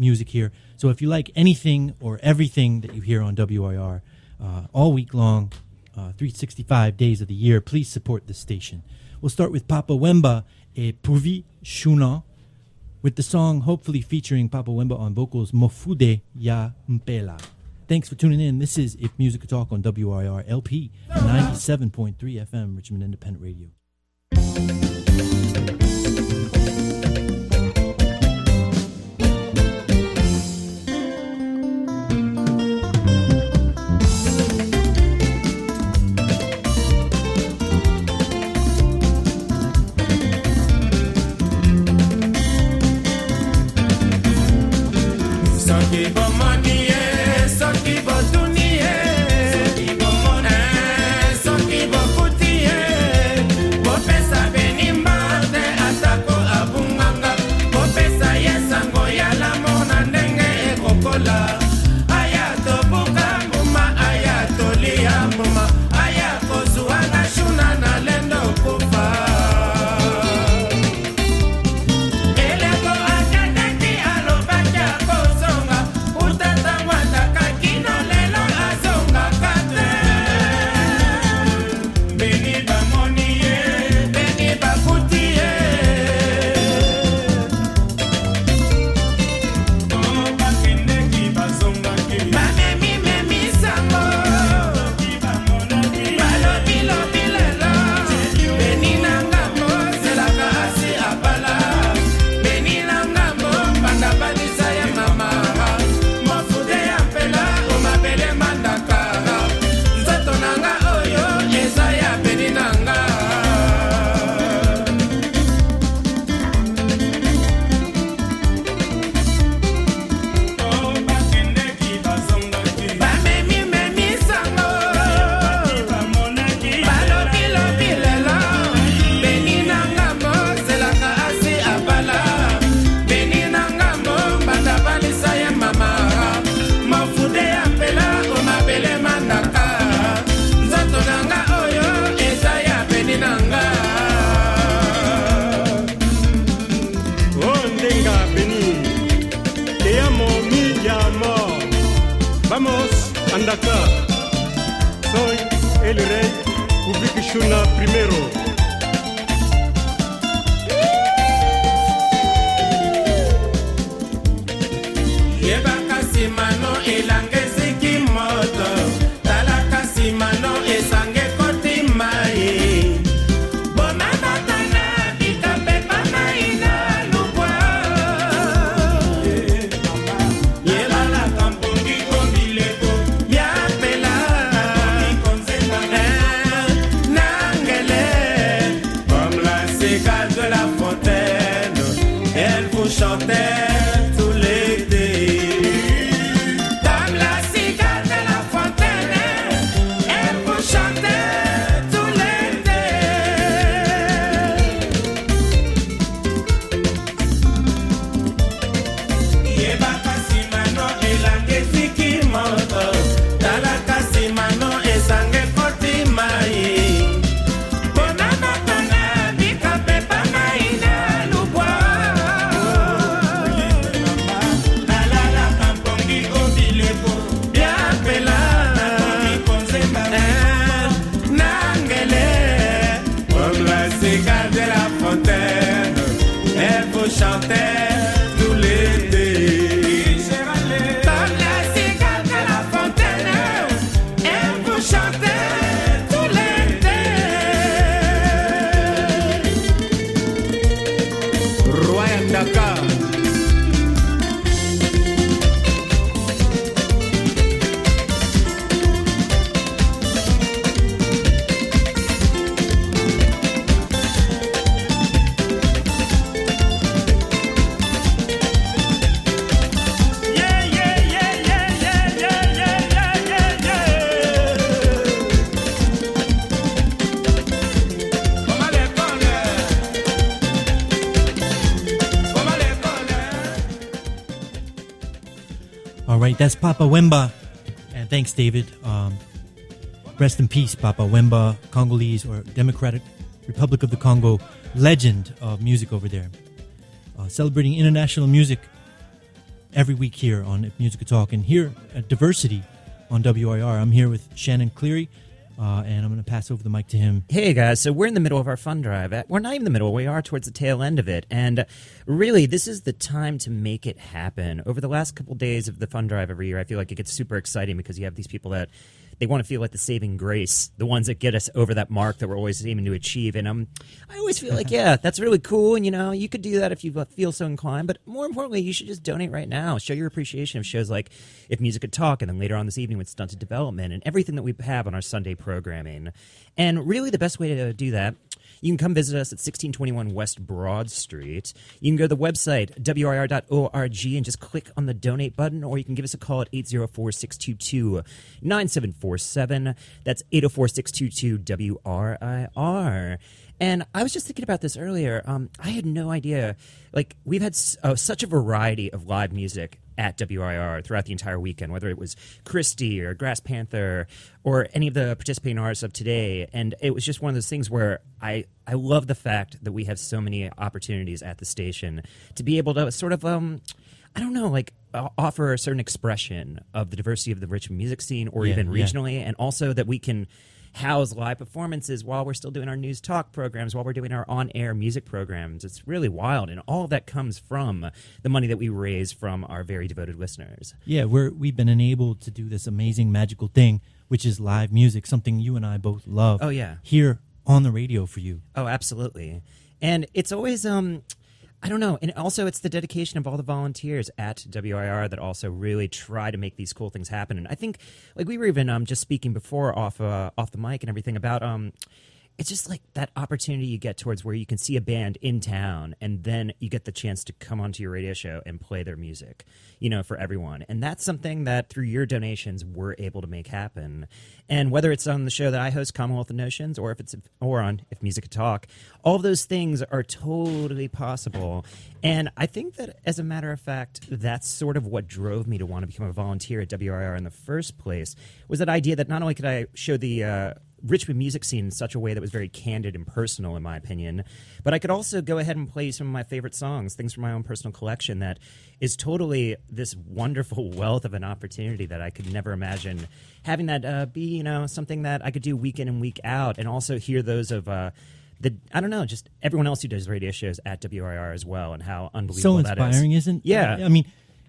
music here. So if you like anything or everything that you hear on WRIR uh, all week long, uh, 365 days of the year, please support the station. We'll start with Papa Wemba et Pouvi Shuna with the song hopefully featuring Papa Wemba on vocals Mofude Ya Mpela. Thanks for tuning in. This is If Music Talk on WRIR LP 97.3 FM, Richmond Independent Radio. David. Um, rest in peace, Papa Wemba, Congolese or Democratic Republic of the Congo legend of music over there. Uh, celebrating international music every week here on If Music Could Talk. And here at Diversity on WRIR, I'm here with Shannon Cleary uh, and I'm going to pass over the mic to him. Hey guys, so we're in the middle of our fund drive. Uh, We're not even in the middle, we are towards the tail end of it. And uh, really, this is the time to make it happen. Over the last couple days of the fund drive every year, I feel like it gets super exciting because you have these people that they want to feel like the saving grace, the ones that get us over that mark that we're always aiming to achieve. And um, I always feel like, yeah, that's really cool. And you know, you could do that if you uh, feel so inclined. But more importantly, you should just donate right now. Show your appreciation of shows like If Music Could Talk, and then later on this evening with Stunted Development, and everything that we have on our Sunday programming. And really, the best way to do that. You can come visit us at 1621 West Broad Street. You can go to the website, WRIR.org, and just click on the donate button, or you can give us a call at 804 622 9747. That's 804 622 WRIR. And I was just thinking about this earlier. Um, I had no idea. Like, we've had s- uh, such a variety of live music at WRIR throughout the entire weekend, whether it was Christie or Grass Panther or any of the participating artists of today. And it was just one of those things where I, I love the fact that we have so many opportunities at the station to be able to sort of, um, I don't know, like offer a certain expression of the diversity of the Richmond music scene or Yeah, even yeah. regionally, and also that we can house live performances while we're still doing our news talk programs, while we're doing our on air music programs. It's really wild. And all that comes from the money that we raise from our very devoted listeners. Yeah, we're we've been enabled to do this amazing magical thing, which is live music, something you and I both love. Oh, yeah. here on the radio for you. Oh, absolutely. And it's always um I don't know. And also it's the dedication of all the volunteers at WRIR that also really try to make these cool things happen. And I think like we were even um just speaking before off uh, off the mic and everything about um it's just like that opportunity you get towards where you can see a band in town and then you get the chance to come onto your radio show and play their music, you know, for everyone. And that's something that through your donations we're able to make happen. And whether it's on the show that I host, Commonwealth of Notions, or if it's or on If Music Could Talk, all those things are totally possible. And I think that as a matter of fact, that's sort of what drove me to want to become a volunteer at WRIR in the first place was that idea that not only could I show the uh, Richmond music scene in such a way that was very candid and personal, in my opinion. But I could also go ahead and play some of my favorite songs, things from my own personal collection that is totally this wonderful wealth of an opportunity that I could never imagine having that uh, be, you know, something that I could do week in and week out, and also hear those of. Uh, the, I don't know, just everyone else who does radio shows at WRIR as well, and how unbelievable that is. inspiring, isn't? Yeah. I mean,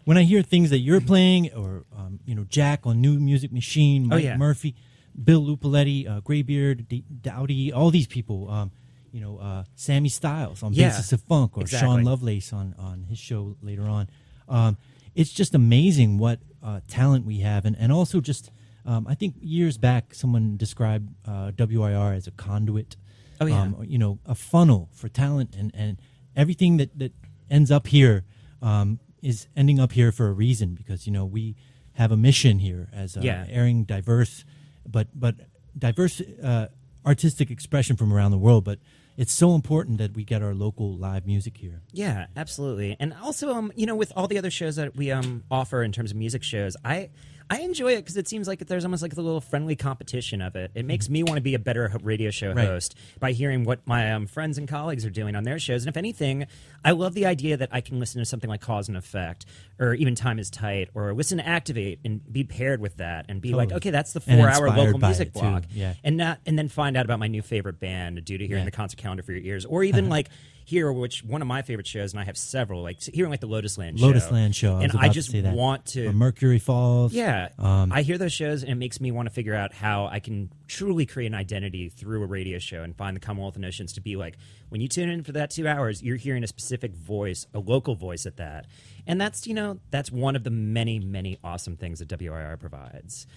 when I hear things that you're playing, or um, you know, Jack on New Music Machine, Mike Oh, yeah. Murphy, Bill Lupoletti, uh, Graybeard, D- Dowdy, all these people. Um, you know, uh, Sammy Styles on Yeah, Basis of Funk, or exactly. Sean Lovelace on on his show later on. Um, it's just amazing what uh, talent we have, and and also just. Um, I think years back, someone described uh, WRIR as a conduit. Oh, yeah. Um, you know, a funnel for talent, and, and everything that, that ends up here um, is ending up here for a reason because you know we have a mission here as uh, Yeah. airing diverse, but but diverse uh, artistic expression from around the world. But it's so important that we get our local live music here. Yeah, absolutely. And also, um, you know, with all the other shows that we um offer in terms of music shows, I I enjoy it because it seems like there's almost like a little friendly competition of it. It makes me want to be a better radio show Right. host by hearing what my um, friends and colleagues are doing on their shows. And if anything, I love the idea that I can listen to something like Cause and Effect or even Time is Tight or listen to Activate and be paired with that and be like, okay, that's the four hour local music block. Yeah. And not and then find out about my new favorite band due to hearing Yeah. the concert calendar for your ears, or even like hear which one of my favorite shows, and I have several, like hearing like the Lotus Land show. Lotus Land show, I and I just to want to. Or Mercury Falls. yeah, Um, I hear those shows, and it makes me want to figure out how I can truly create an identity through a radio show and find the Commonwealth of Notions to be like when you tune in for that two hours, you're hearing a specific voice, a local voice at that, and that's you know that's one of the many many awesome things that WRIR provides.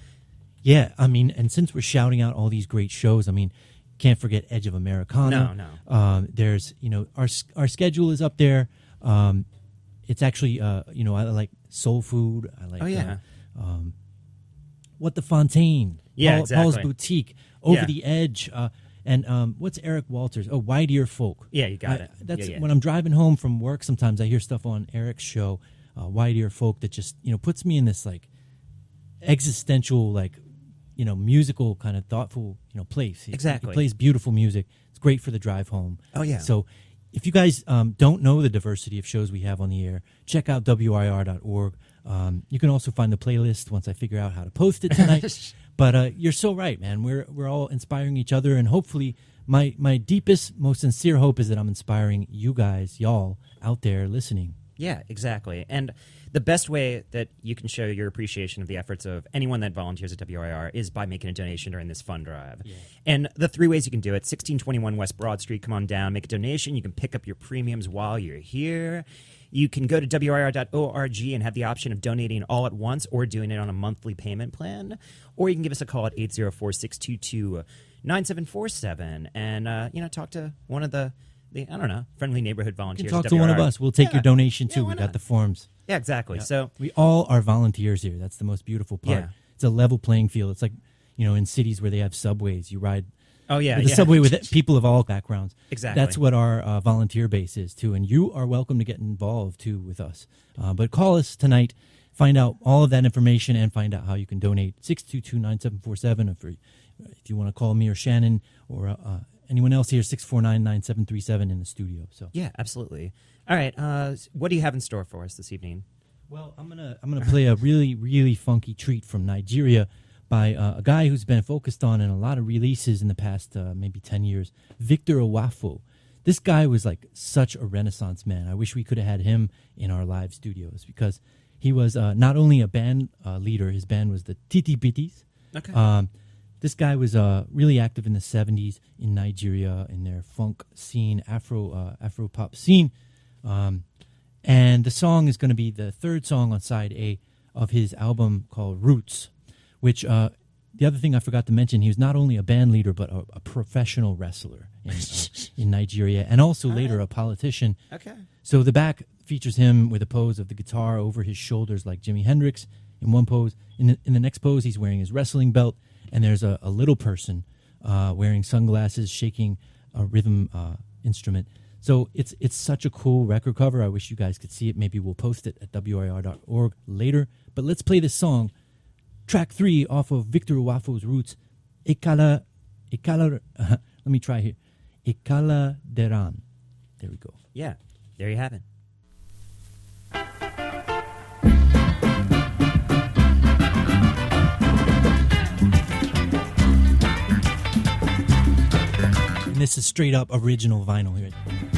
Yeah, I mean, and since we're shouting out all these great shows, I mean, can't forget Edge of Americana. No, no. Um, there's, you know, our our schedule is up there. Um, it's actually, uh, you know, I like soul food. I like, Oh, yeah. uh, um, what the Fontaine. Yeah, Paul- Paul's. Boutique, Over Yeah. the Edge, uh, and um, what's Eric Walters? Oh, White Ear Folk. Yeah, you got I- it. That's Yeah, yeah. when I'm driving home from work. Sometimes I hear stuff on Eric's show, uh, Ear Folk, that just you know puts me in this like existential, like you know, musical kind of thoughtful, you know, place. He- Exactly. He plays beautiful music. It's great for the drive home. Oh, yeah. So if you guys um, don't know the diversity of shows we have on the air, check out WRIR.org. Um, you can also find the playlist once I figure out how to post it tonight. but uh, you're so right, man. We're we're all inspiring each other, and hopefully, my my deepest, most sincere hope is that I'm inspiring you guys, y'all out there listening. Yeah, exactly. And the best way that you can show your appreciation of the efforts of anyone that volunteers at WRIR is by making a donation during this fund drive. And the three ways you can do it 1621 West Broad Street, come on down, make a donation. You can pick up your premiums while you're here. You can go to WRIR.org and have the option of donating all at once or doing it on a monthly payment plan. Or you can give us a call at 804 622 9747 and, uh, you know, talk to one of the, I don't know, friendly neighborhood volunteers. talk to one of us. We'll take Yeah. your donation Yeah, too. we got the forms. Yeah, exactly. So, We all are volunteers here. That's the most beautiful part. Yeah. It's a level playing field. It's like, you know, in cities where they have subways, you ride oh, yeah. the yeah. subway with people of all backgrounds. Exactly. That's what our uh, volunteer base is too, and you are welcome to get involved too with us. Uh, but call us tonight, find out all of that information, and find out how you can donate. Six two two nine seven four seven. If if you want to call me or Shannon or uh, uh, anyone else here, six four nine nine seven three seven in the studio. So. Yeah, absolutely. All right. Uh, what do you have in store for us this evening? Well, I'm gonna I'm gonna play a really really funky treat from Nigeria by uh, a guy who's been focused on in a lot of releases in the past uh, maybe ten years, Victor Uwaifo. This guy was like such a renaissance man. I wish we could have had him in our live studios because he was uh, not only a band uh, leader, his band was the Titibitis. Okay. Um, this guy was uh, really active in the '70s in Nigeria in their funk scene, Afro uh, Afro pop scene. Um, and the song is going to be the third song on side A of his album called Roots, which uh, the other thing I forgot to mention, he was not only a band leader but a, a professional wrestler in, uh, in Nigeria, and also later a politician. okay. So the back features him with a pose of the guitar over his shoulders like Jimi Hendrix in one pose. In the, in the next pose, he's wearing his wrestling belt, and there's a, a little person uh, wearing sunglasses, shaking a rhythm uh, instrument. So it's it's such a cool record cover. I wish you guys could see it. Maybe we'll post it at WRIR.org later. But let's play this song, track three off of Victor Uwaifo's Roots, Ekala, Ekala. let me try here, Ekala Deran. There we go. Yeah. There you have it. And this is straight up original vinyl here.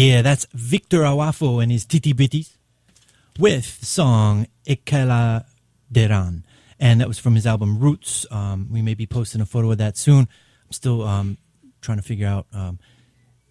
Yeah, that's Victor Uwaifo and his Titibitis with song Ekela Deran. And that was from his album Roots. Um, we may be posting a photo of that soon. I'm still um, trying to figure out um,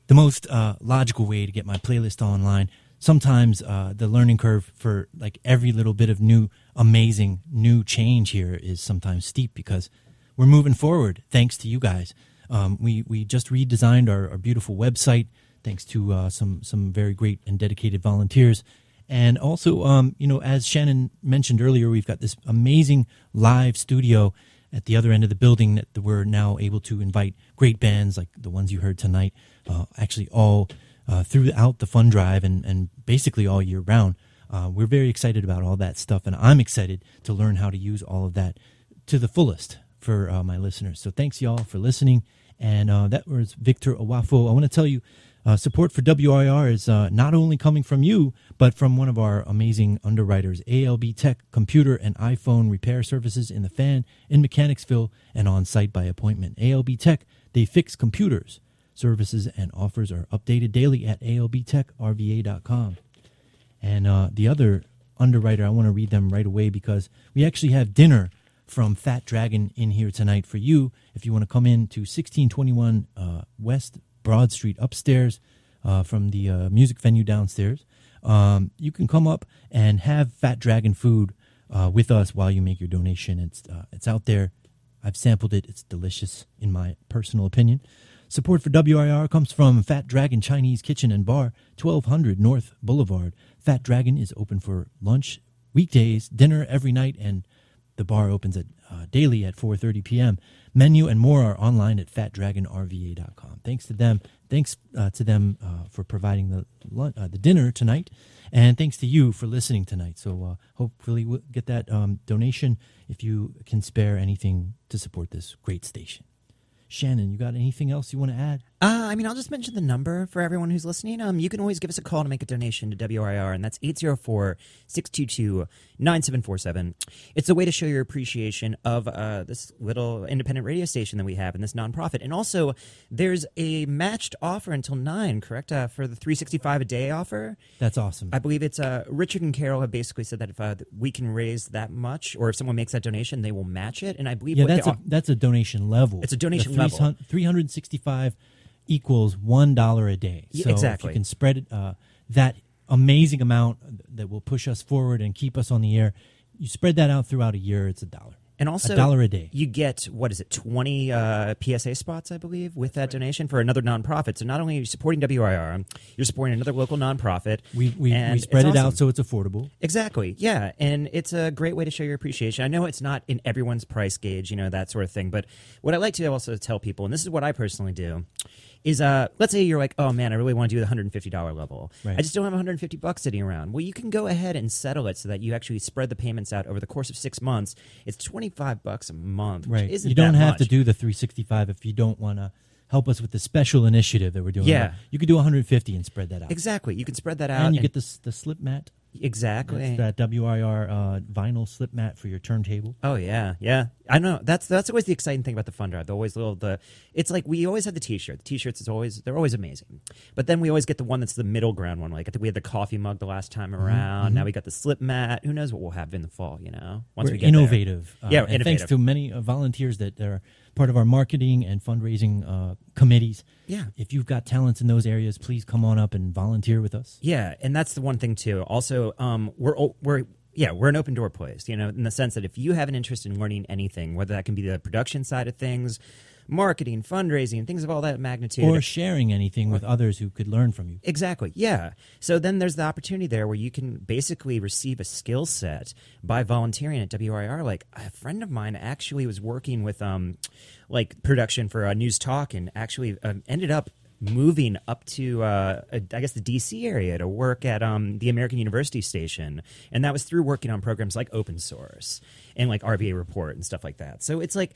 the most uh, logical way to get my playlist online. Sometimes uh, the learning curve for like every little bit of new, amazing new change here is sometimes steep because we're moving forward thanks to you guys. Um, we we just redesigned our, our beautiful website thanks to uh, some some very great and dedicated volunteers. And also, um, you know, as Shannon mentioned earlier, we've got this amazing live studio at the other end of the building that we're now able to invite great bands like the ones you heard tonight, uh, actually all uh, throughout the fun drive and, and basically all year round. Uh, we're very excited about all that stuff, and I'm excited to learn how to use all of that to the fullest for uh, my listeners. So thanks, y'all, for listening. And uh, that was Victor Uwaifo. I want to tell you, uh, support for WRIR is uh, not only coming from you, but from one of our amazing underwriters, ALB Tech Computer and iPhone Repair Services in the Fan in Mechanicsville and on site by appointment. ALB Tech, they fix computers. Services and offers are updated daily at albtechrva.com. And uh, the other underwriter, I want to read them right away because we actually have dinner from Fat Dragon in here tonight for you. If you want to come in to 1621 uh, West Broad Street upstairs uh, from the uh, music venue downstairs, um, you can come up and have Fat Dragon food uh, with us while you make your donation. It's uh, it's out there. I've sampled it. It's delicious, in my personal opinion. Support for WRIR comes from Fat Dragon Chinese Kitchen and Bar, 1200 North Boulevard. Fat Dragon is open for lunch weekdays, dinner every night, and the bar opens at uh, daily at 4:30 p.m. Menu and more are online at fatdragonrva.com. Thanks to them. Thanks uh, to them uh, for providing the lun- uh, the dinner tonight, and thanks to you for listening tonight. So uh, hopefully we'll get that um, donation if you can spare anything to support this great station. Shannon, you got anything else you want to add? Uh, I mean, I'll just mention the number for everyone who's listening. Um, you can always give us a call to make a donation to WRIR, and that's 804 622 9747. It's a way to show your appreciation of uh, this little independent radio station that we have and this nonprofit. And also, there's a matched offer until 9, correct? Uh, for the 365 a day offer. That's awesome. I believe it's uh, Richard and Carol have basically said that if uh, we can raise that much, or if someone makes that donation, they will match it. And I believe yeah, that's a that's a donation level. It's a donation level. 365 equals one dollar a day. So exactly. if you can spread it, uh, that amazing amount that will push us forward and keep us on the air, you spread that out throughout a year. It's a dollar. And also, a dollar a day. You get what is it, twenty uh, PSA spots, I believe, with that donation for another nonprofit. So not only are you supporting WRIR, you're supporting another local nonprofit. We we, we spread it's it out so it's affordable. Exactly. Yeah, and it's a great way to show your appreciation. I know it's not in everyone's price gauge, you know that sort of thing. But what I like to also tell people, and this is what I personally do, is uh, let's say you're like, oh man, I really want to do the hundred and fifty dollar level. Right. I just don't have one hundred and fifty bucks sitting around. Well, you can go ahead and settle it so that you actually spread the payments out over the course of six months. It's twenty five bucks a month, which Right. isn't You don't have much. to do the 365 if you don't want to help us with the special initiative that we're doing. Yeah. You could do 150 and spread that out. exactly. You can spread that out, And you get the the slip mat. Exactly. That's that WRIR uh, vinyl slip mat for your turntable. Oh yeah, yeah. I know. That's that's always the exciting thing about the fun drive. The always little the. It's like we always have the T-shirt. The T-shirts is always they're always amazing, but then we always get the one that's the middle ground one. Like I think we had the coffee mug the last time Mm-hmm, around. Now we got the slip mat. Who knows what we'll have in the fall? You know, once we're we get innovative. Uh, Yeah, and innovative. thanks to many uh, volunteers that are part of our marketing and fundraising uh, committees. Yeah. If you've got talents in those areas, please come on up and volunteer with us. Yeah, and that's the one thing too. Also, um, we're we're yeah we're an open door place. You know, in the sense that if you have an interest in learning anything, whether that can be the production side of things, marketing, fundraising, things of all that magnitude, Or sharing anything with others who could learn from you. Exactly. Yeah. So then there's the opportunity there where you can basically receive a skill set by volunteering at WRIR. Like a friend of mine actually was working with um, like production for uh, News Talk and actually um, ended up moving up to uh, I guess the DC area to work at um, the American University station, and that was through working on programs like open source and like RBA Report and stuff like that. So it's like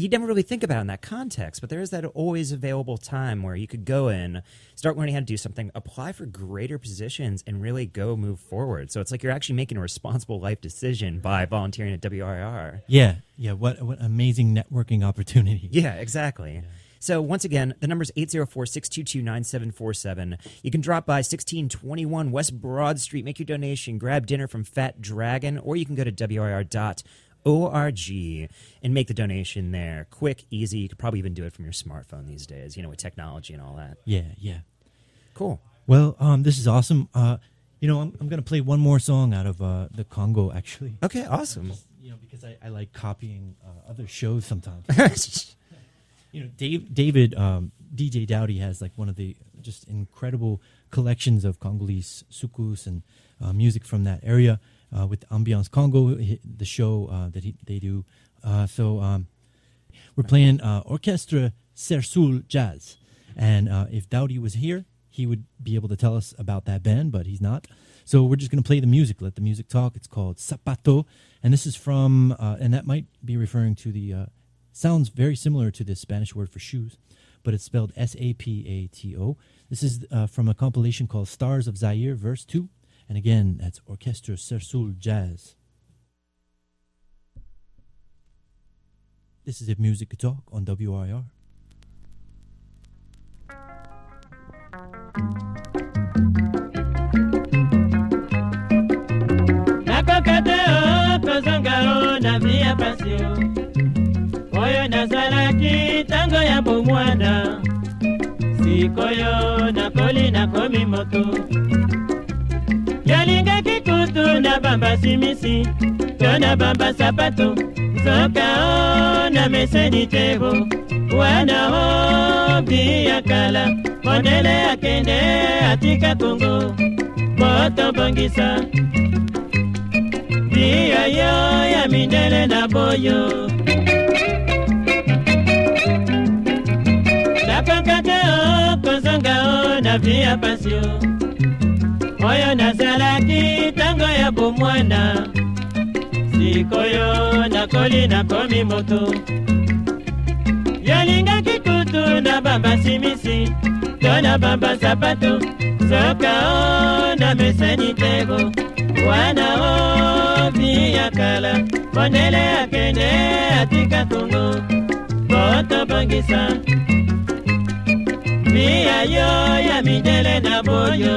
you never really think about it in that context, but there is that always available time where you could go in, start learning how to do something, apply for greater positions, and really go move forward. So it's like you're actually making a responsible life decision by volunteering at WRIR. Yeah, yeah. What what amazing networking opportunity. Yeah, exactly. So once again, the number is 804-622-9747. You can drop by 1621 West Broad Street, make your donation, grab dinner from Fat Dragon, or you can go to WRIR.org and make the donation there. Quick, easy. You could probably even do it from your smartphone these days, you know, with technology and all that. Yeah, yeah. Cool. Well, um, this is awesome. Uh, you know, I'm, I'm going to play one more song out of uh, the Congo, actually. Okay, awesome. You know, because I, I like copying uh, other shows sometimes. you know, Dave, David, um, DJ Dowdy has like one of the just incredible collections of Congolese soukous and uh, music from that area uh, with Ambiance Congo, the show uh, that he, they do. Uh, so um, we're playing uh, Orchestra Cercul Jazz. And uh, if Dowdy was here, he would be able to tell us about that band, but he's not. So we're just going to play the music, let the music talk. It's called Zapato. And this is from, and that might be referring to the, sounds very similar to the Spanish word for shoes, but it's spelled S A P A T O. This is uh, from a compilation called Stars of Zaire, verse 2. And again, that's Orchestra Cercul Jazz. This is If Music Could Talk on WRIR. oyo nazalaki ntango ya bomwana sikoyo nakoli nakomi moto yalingaki kutu na bamba simisi to na bamba sapato. Nzoka o na meseni tebo. Wana o bi ya kala mondele akende atika kongo. Botobongisa bia yo ya mindele na boyo. Nakoka te o kozonga o na vi ya pasi o oyo nazalaki ntango ya bomwana sikoyo nakoli nakomi moto. Yalingaki kutu na bamba simisi to na bamba sapato soka o na meseni tebo wana o vi ya kala mondele akende atika kongo botobongisa bia yo ya mindele na boyo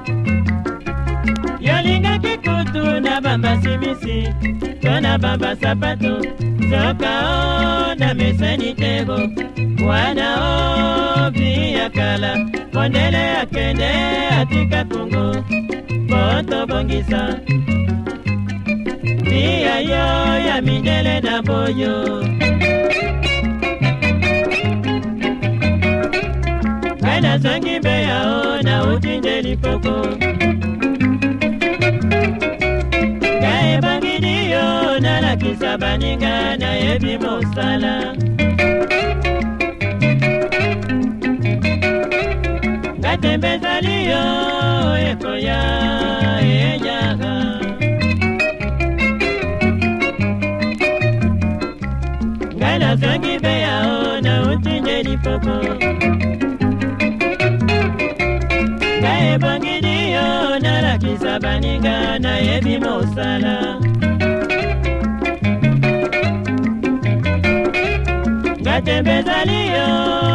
bamba simisi to na bamba sapato zoka o na meseni tebo. Wana o bi ya kala mondele akende atika kongo botobongisa bia yo ya mindele na boyo. Ngai nazangi mbeya o nauti nde likoko nalakisa baninga nayebi mosala. Ngai tembe ezali yo ekoya enyaka ngai nazangi mbeya o nauti nde likoko ngai ebongini yo nalakisa baninga nayebi mosala bakembe ezali yo.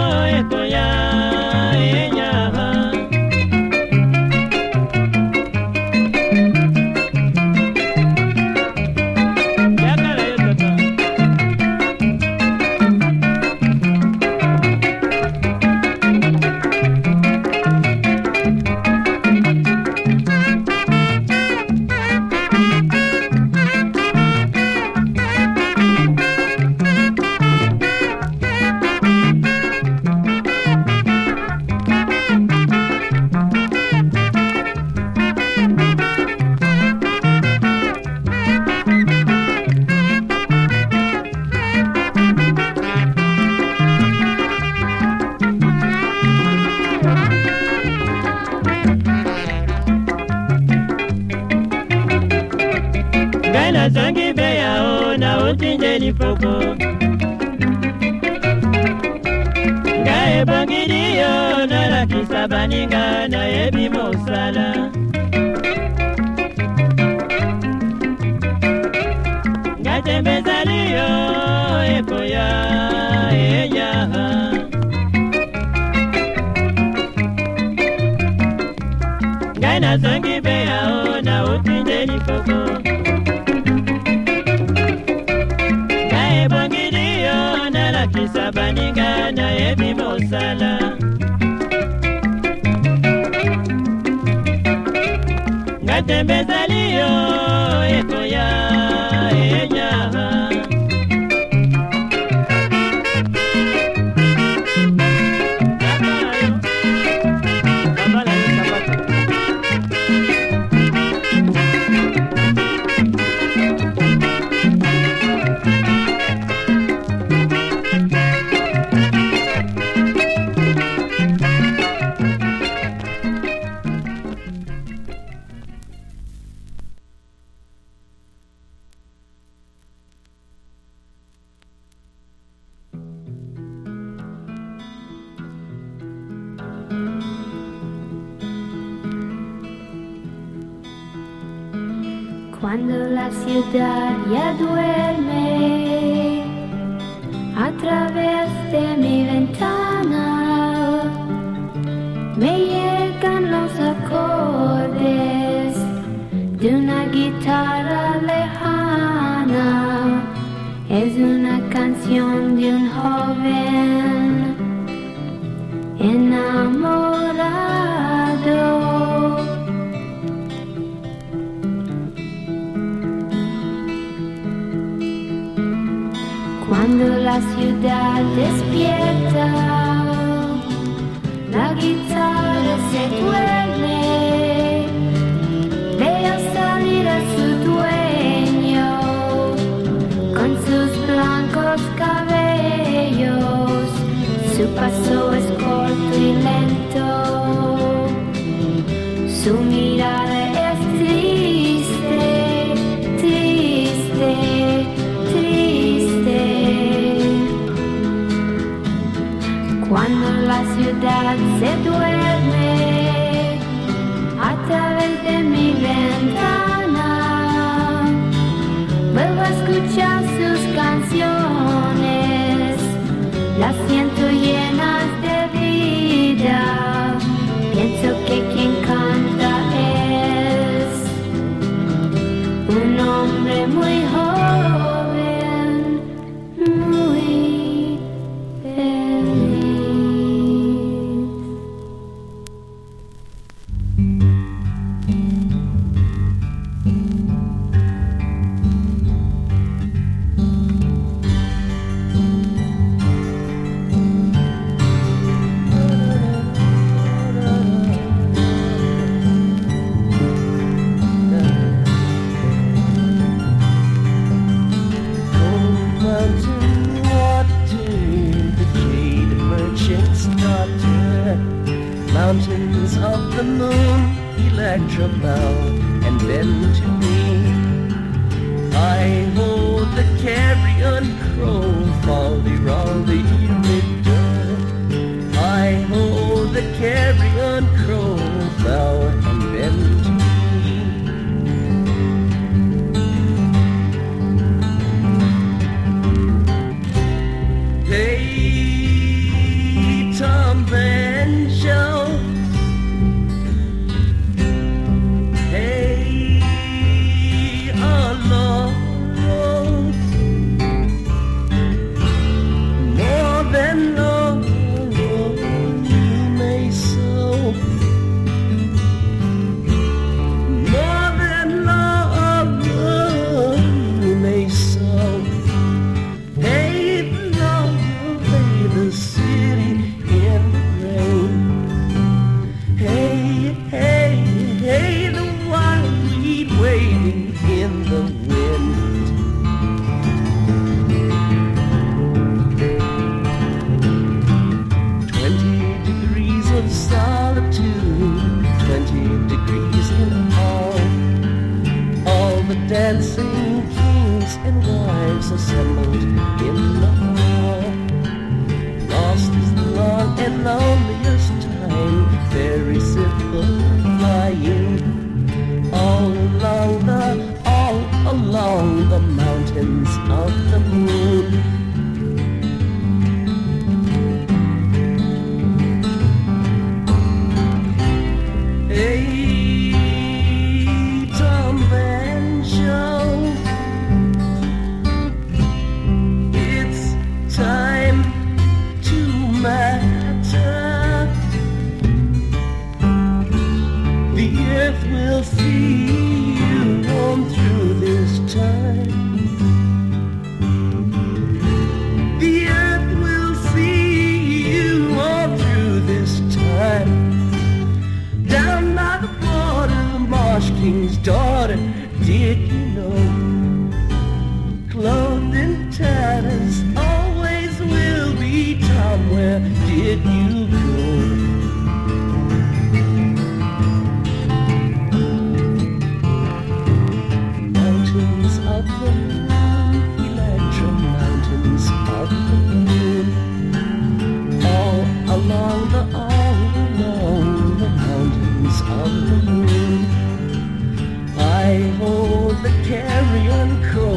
I hold the carrion crow,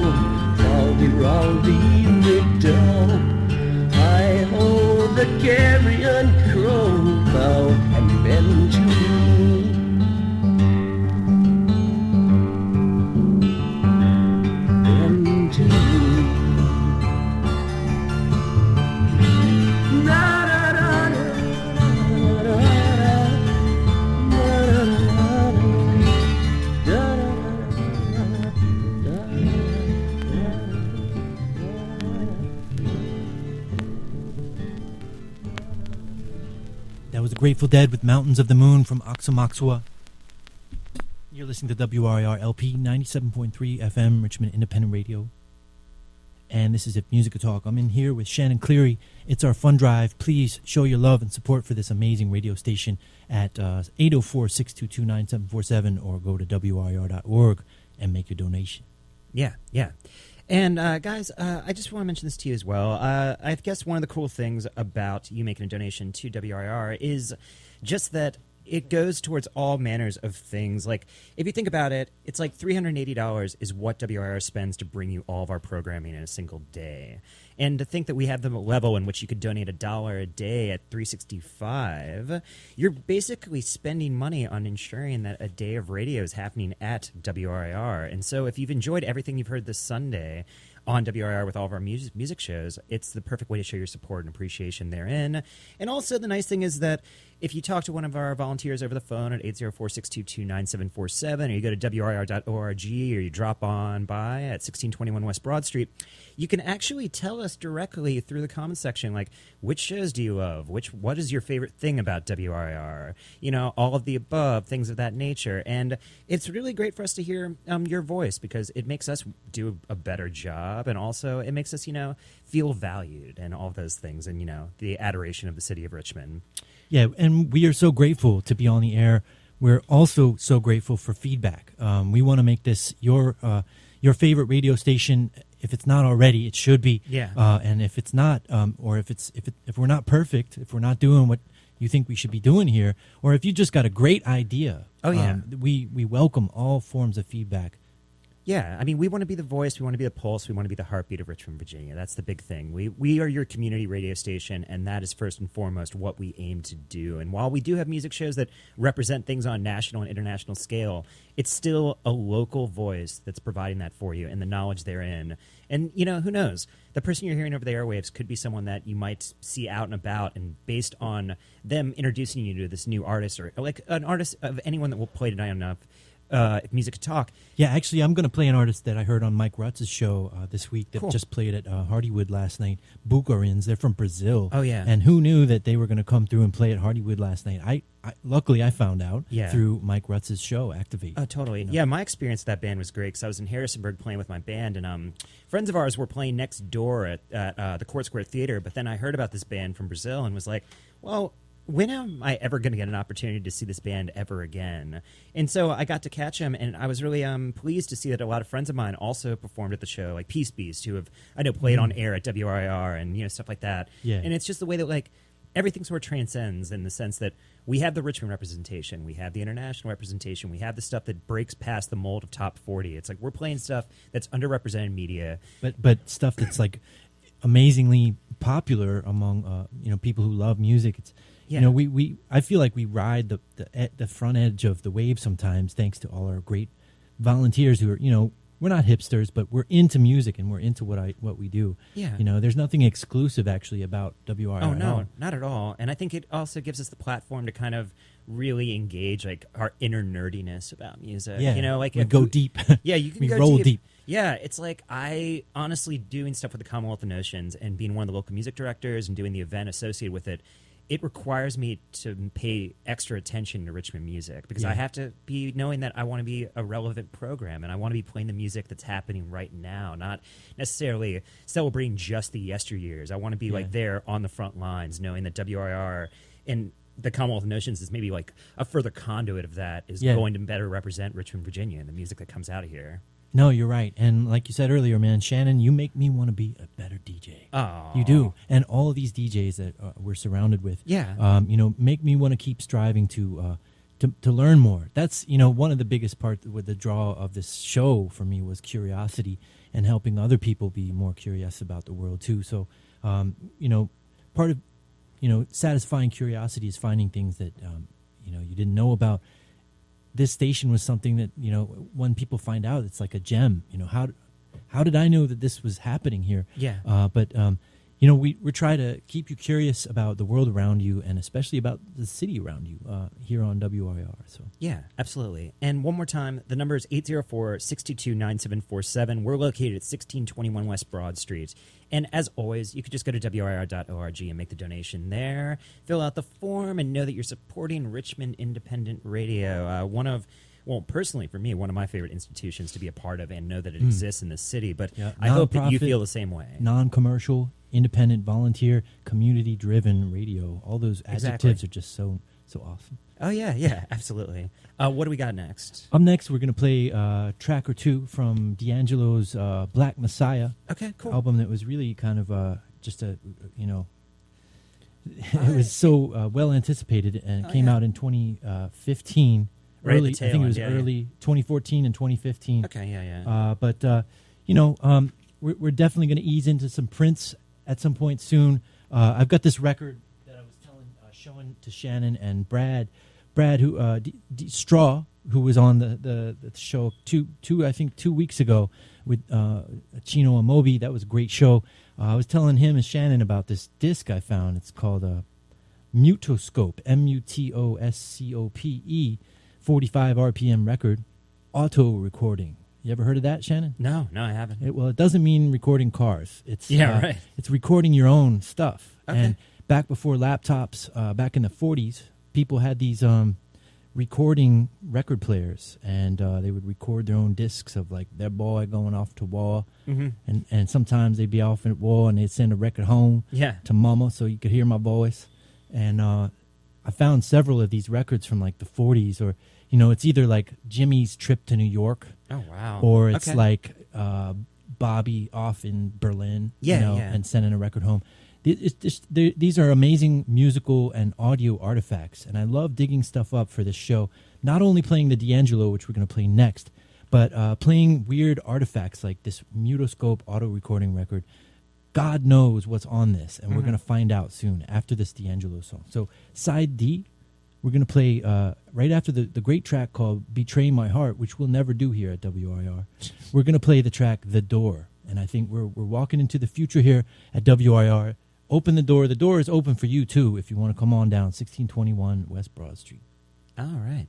Baldy Rowdy Riddle. I hold the carrion crow, bow and bend to Grateful Dead with Mountains of the Moon from Aoxomoxoa. You're listening to WRIR LP 97.3 FM, Richmond Independent Radio. And this is If Music Talk. I'm in here with Shannon Cleary. It's our fund drive. Please show your love and support for this amazing radio station at uh, 804 622 9747 or go to WRIR.org and make your donation. Yeah, yeah. And uh, guys, uh, I just want to mention this to you as well. Uh, I guess one of the cool things about you making a donation to WRIR is just that it goes towards all manners of things. Like if you think about it, it's like three hundred and eighty dollars is what WRIR spends to bring you all of our programming in a single day. And to think that we have them the level in which you could donate a dollar a day at 365, you're basically spending money on ensuring that a day of radio is happening at WRIR. And so if you've enjoyed everything you've heard this Sunday on WRIR with all of our music, music shows, it's the perfect way to show your support and appreciation therein. And also, the nice thing is that if you talk to one of our volunteers over the phone at 804-622-9747 or you go to WRIR.org or you drop on by at 1621 West Broad Street, you can actually tell us directly through the comment section, like, which shows do you love? Which What is your favorite thing about WRIR? You know, all of the above, things of that nature. And it's really great for us to hear um, your voice because it makes us do a better job and also it makes us, you know, feel valued and all those things and, you know, the adoration of the city of Richmond. Yeah, and we are so grateful to be on the air. We're also so grateful for feedback. Um, we want to make this your uh, your favorite radio station. If it's not already, it should be. Yeah. Uh, and if it's not, um, or if it's if it, if we're not perfect, if we're not doing what you think we should be doing here, or if you just got a great idea, Oh, yeah. um, we we welcome all forms of feedback. Yeah, I mean, we want to be the voice, we want to be the pulse, we want to be the heartbeat of Richmond, Virginia. That's the big thing. We we are your community radio station, and that is first and foremost what we aim to do. And while we do have music shows that represent things on national and international scale, it's still a local voice that's providing that for you and the knowledge therein. And you know, who knows? The person you're hearing over the airwaves could be someone that you might see out and about, and based on them introducing you to this new artist or like an artist of anyone that will play tonight enough. Uh, if music could talk, Yeah, actually, I'm going to play an artist that I heard on Mike Rutz's show uh, this week that Cool. just played at uh, Hardywood last night. Boogarins, they're from Brazil. Oh, yeah. and who knew that they were going to come through and play at Hardywood last night? I, I luckily I found out Yeah. through Mike Rutz's show, Activate. Oh, totally. Yeah, my experience with that band was great because I was in Harrisonburg playing with my band, and um, friends of ours were playing next door at, at uh, the Court Square Theater. But then I heard about this band from Brazil and was like, well, when am I ever going to get an opportunity to see this band ever again? And so I got to catch them, and I was really um, pleased to see that a lot of friends of mine also performed at the show, like Peace Beast, who have I know played on air at WRIR and you know stuff like that. Yeah. and it's just the way that like everything sort of transcends in the sense that we have the Richmond representation, we have the international representation, we have the stuff that breaks past the mold of top 40. It's like we're playing stuff that's underrepresented media. but but stuff that's like amazingly popular among uh, you know people who love music. It's Yeah. you know we, we I feel like we ride the the, the front edge of the wave sometimes thanks to all our great volunteers who are you know we're not hipsters but we're into music and we're into what I what we do. Yeah. you know there's nothing exclusive actually about WRIR. Oh no, not at all. And I think it also gives us the platform to kind of really engage like our inner nerdiness about music. Yeah, you know, like we go we- deep. Yeah, you can We go roll deep. deep. Yeah, it's like I honestly doing stuff with the Commonwealth of Notions and being one of the local music directors and doing the event associated with it. It requires me to pay extra attention to Richmond music because I have to be knowing that I want to be a relevant program and I want to be playing the music that's happening right now, not necessarily celebrating just the yesteryears. I want to be like there on the front lines, knowing that WRIR and the Commonwealth of Notions is maybe like a further conduit of that is Yeah. going to better represent Richmond, Virginia, and the music that comes out of here. No, you're right. And like you said earlier, man, Shannon, you make me want to be a better DJ. Aw. You do. And all of these DJs that uh, we're surrounded with, Yeah. um, you know, make me want to keep striving to, uh, to to learn more. That's you know one of the biggest part with the draw of this show for me was curiosity and helping other people be more curious about the world too. So, um, you know, part of you know satisfying curiosity is finding things that um, you know you didn't know about this station was something that you know when people find out it's like a gem you know how how did i know that this was happening here Yeah. uh, but um, you know we, we try to keep you curious about the world around you and especially about the city around you uh, here on WRIR so Yeah, absolutely. And one more time, the number is 804 622 9747. We're located at 1621 West Broad Street. And as always, you could just go to WRIR.org and make the donation there, fill out the form, and know that you're supporting Richmond Independent Radio. Uh, one of well, personally, for me, one of my favorite institutions to be a part of and know that it exists in the city. But Yeah, I hope that you feel the same way. non-commercial independent volunteer community driven radio all those Exactly. adjectives are just so so awesome Oh, yeah, yeah, absolutely. Uh, what do we got next? up next we're going to play uh, a track or two from D'Angelo's uh, Black Messiah Okay, cool. album that was really kind of uh, just a you know it was so uh, well anticipated and it Oh, came yeah. out in 2015 Right at early I think it was yeah, yeah. early 2014 and 2015 Okay, yeah, yeah. uh, but uh, you know um, we're, we're definitely going to ease into some Prince at some point soon uh, I've got this record to Shannon and Brad Brad who uh, D- D- Straw who was on the, the, the show two two I think two weeks ago with uh, Chino Amobi that was a great show uh, I was telling him and Shannon about this disc I found it's called a Mutoscope M U T O S C O P E 45 RPM record auto recording you ever heard of that Shannon no, no, I haven't. it, well, it doesn't mean recording cars. It's Yeah, uh, right. It's recording your own stuff. Okay. And back before laptops, uh, back in the '40s, people had these um, recording record players, and uh, they would record their own discs of like their boy going off to war, Mhm. and and sometimes they'd be off at war, and they'd send a record home Yeah. to mama so you could hear my voice. And uh, I found several of these records from like the '40s, or you know, it's either like Jimmy's trip to New York Oh, wow. or it's Okay. like uh, Bobby off in Berlin, Yeah, you know, yeah. and sending a record home. Just, these are amazing musical and audio artifacts, and I love digging stuff up for this show. Not only playing the D'Angelo, which we're going to play next, but uh, playing weird artifacts like this Mutoscope auto recording record. God knows what's on this, and we're Mm-hmm. going to find out soon after this D'Angelo song. So, side D, we're going to play uh, right after the, the great track called Betray My Heart, which we'll never do here at WRIR. We're going to play the track The Door. And I think we're, we're walking into the future here at WRIR. Open the door. The door is open for you, too, if you want to come on down, 1621 West Broad Street. All right.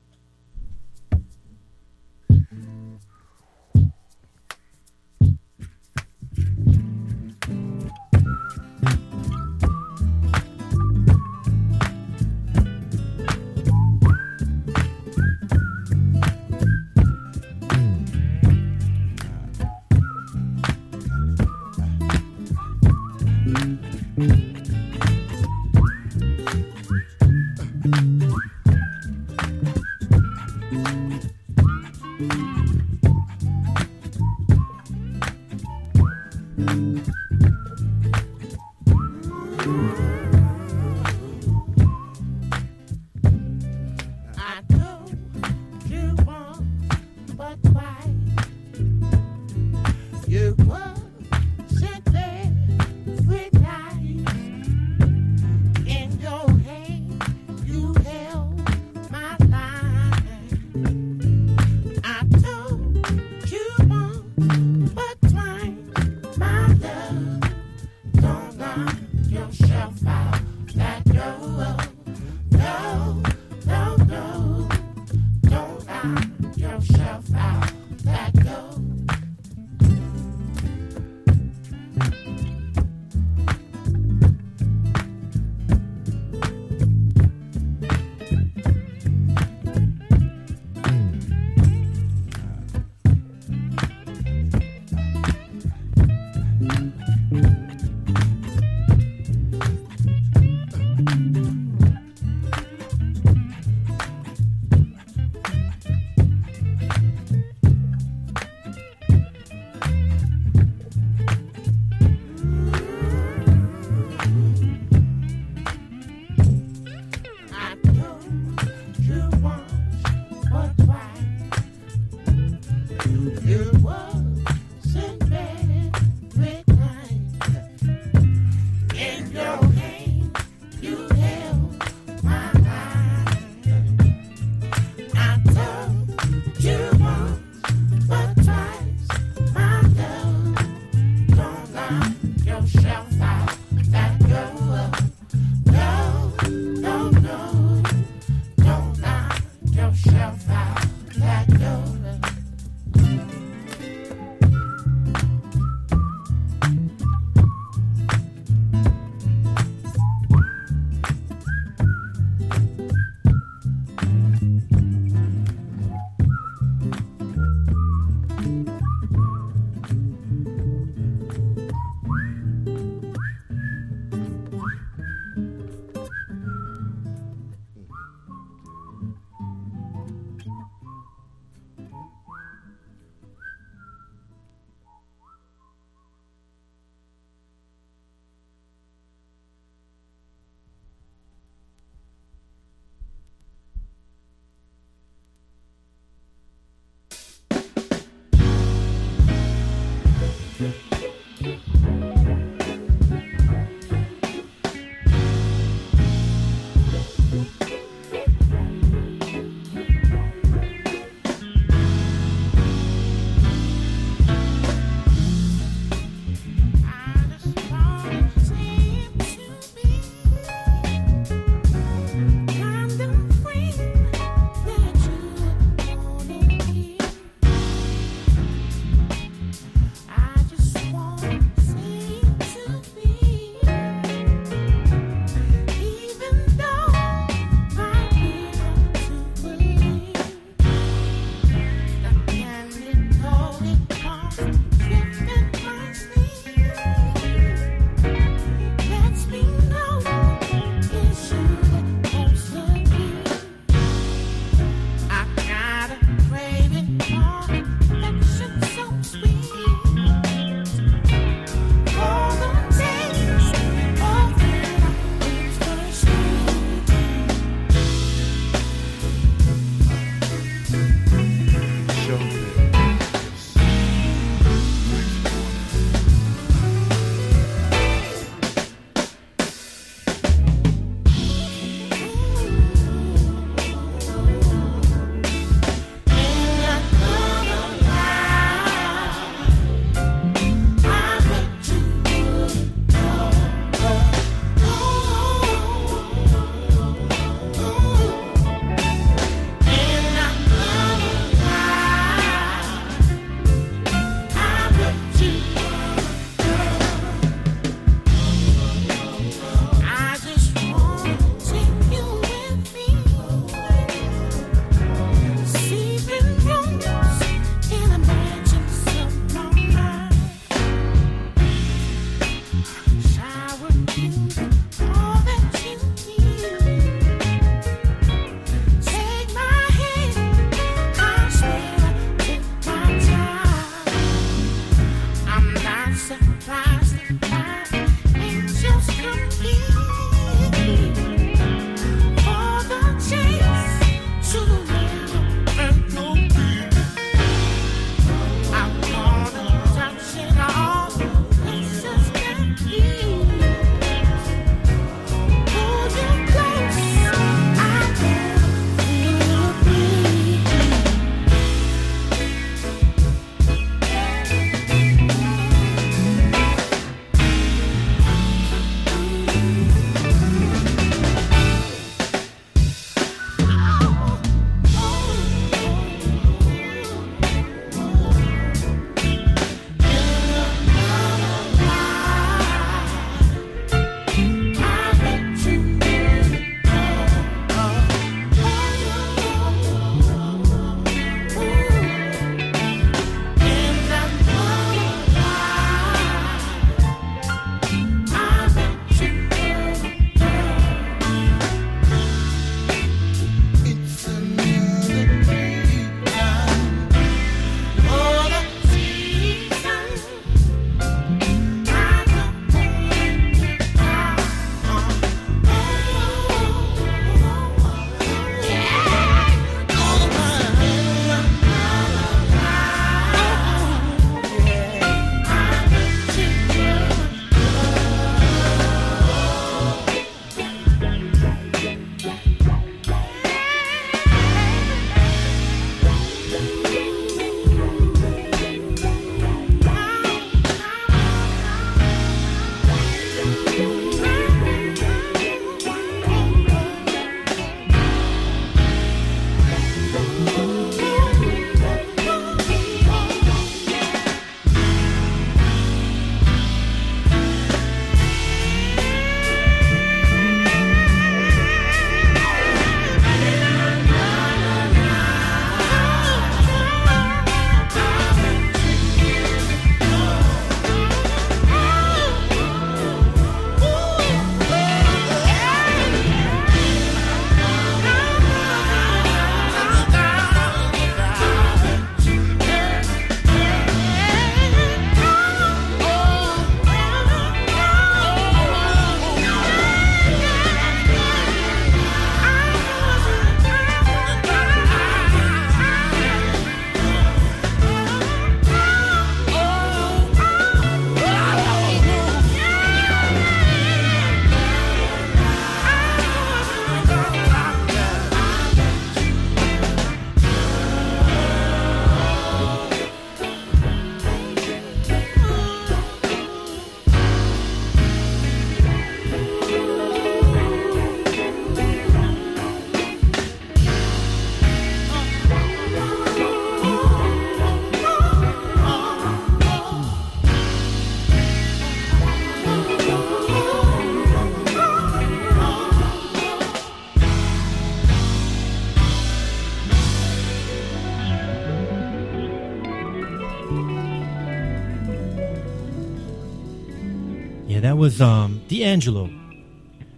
D'Angelo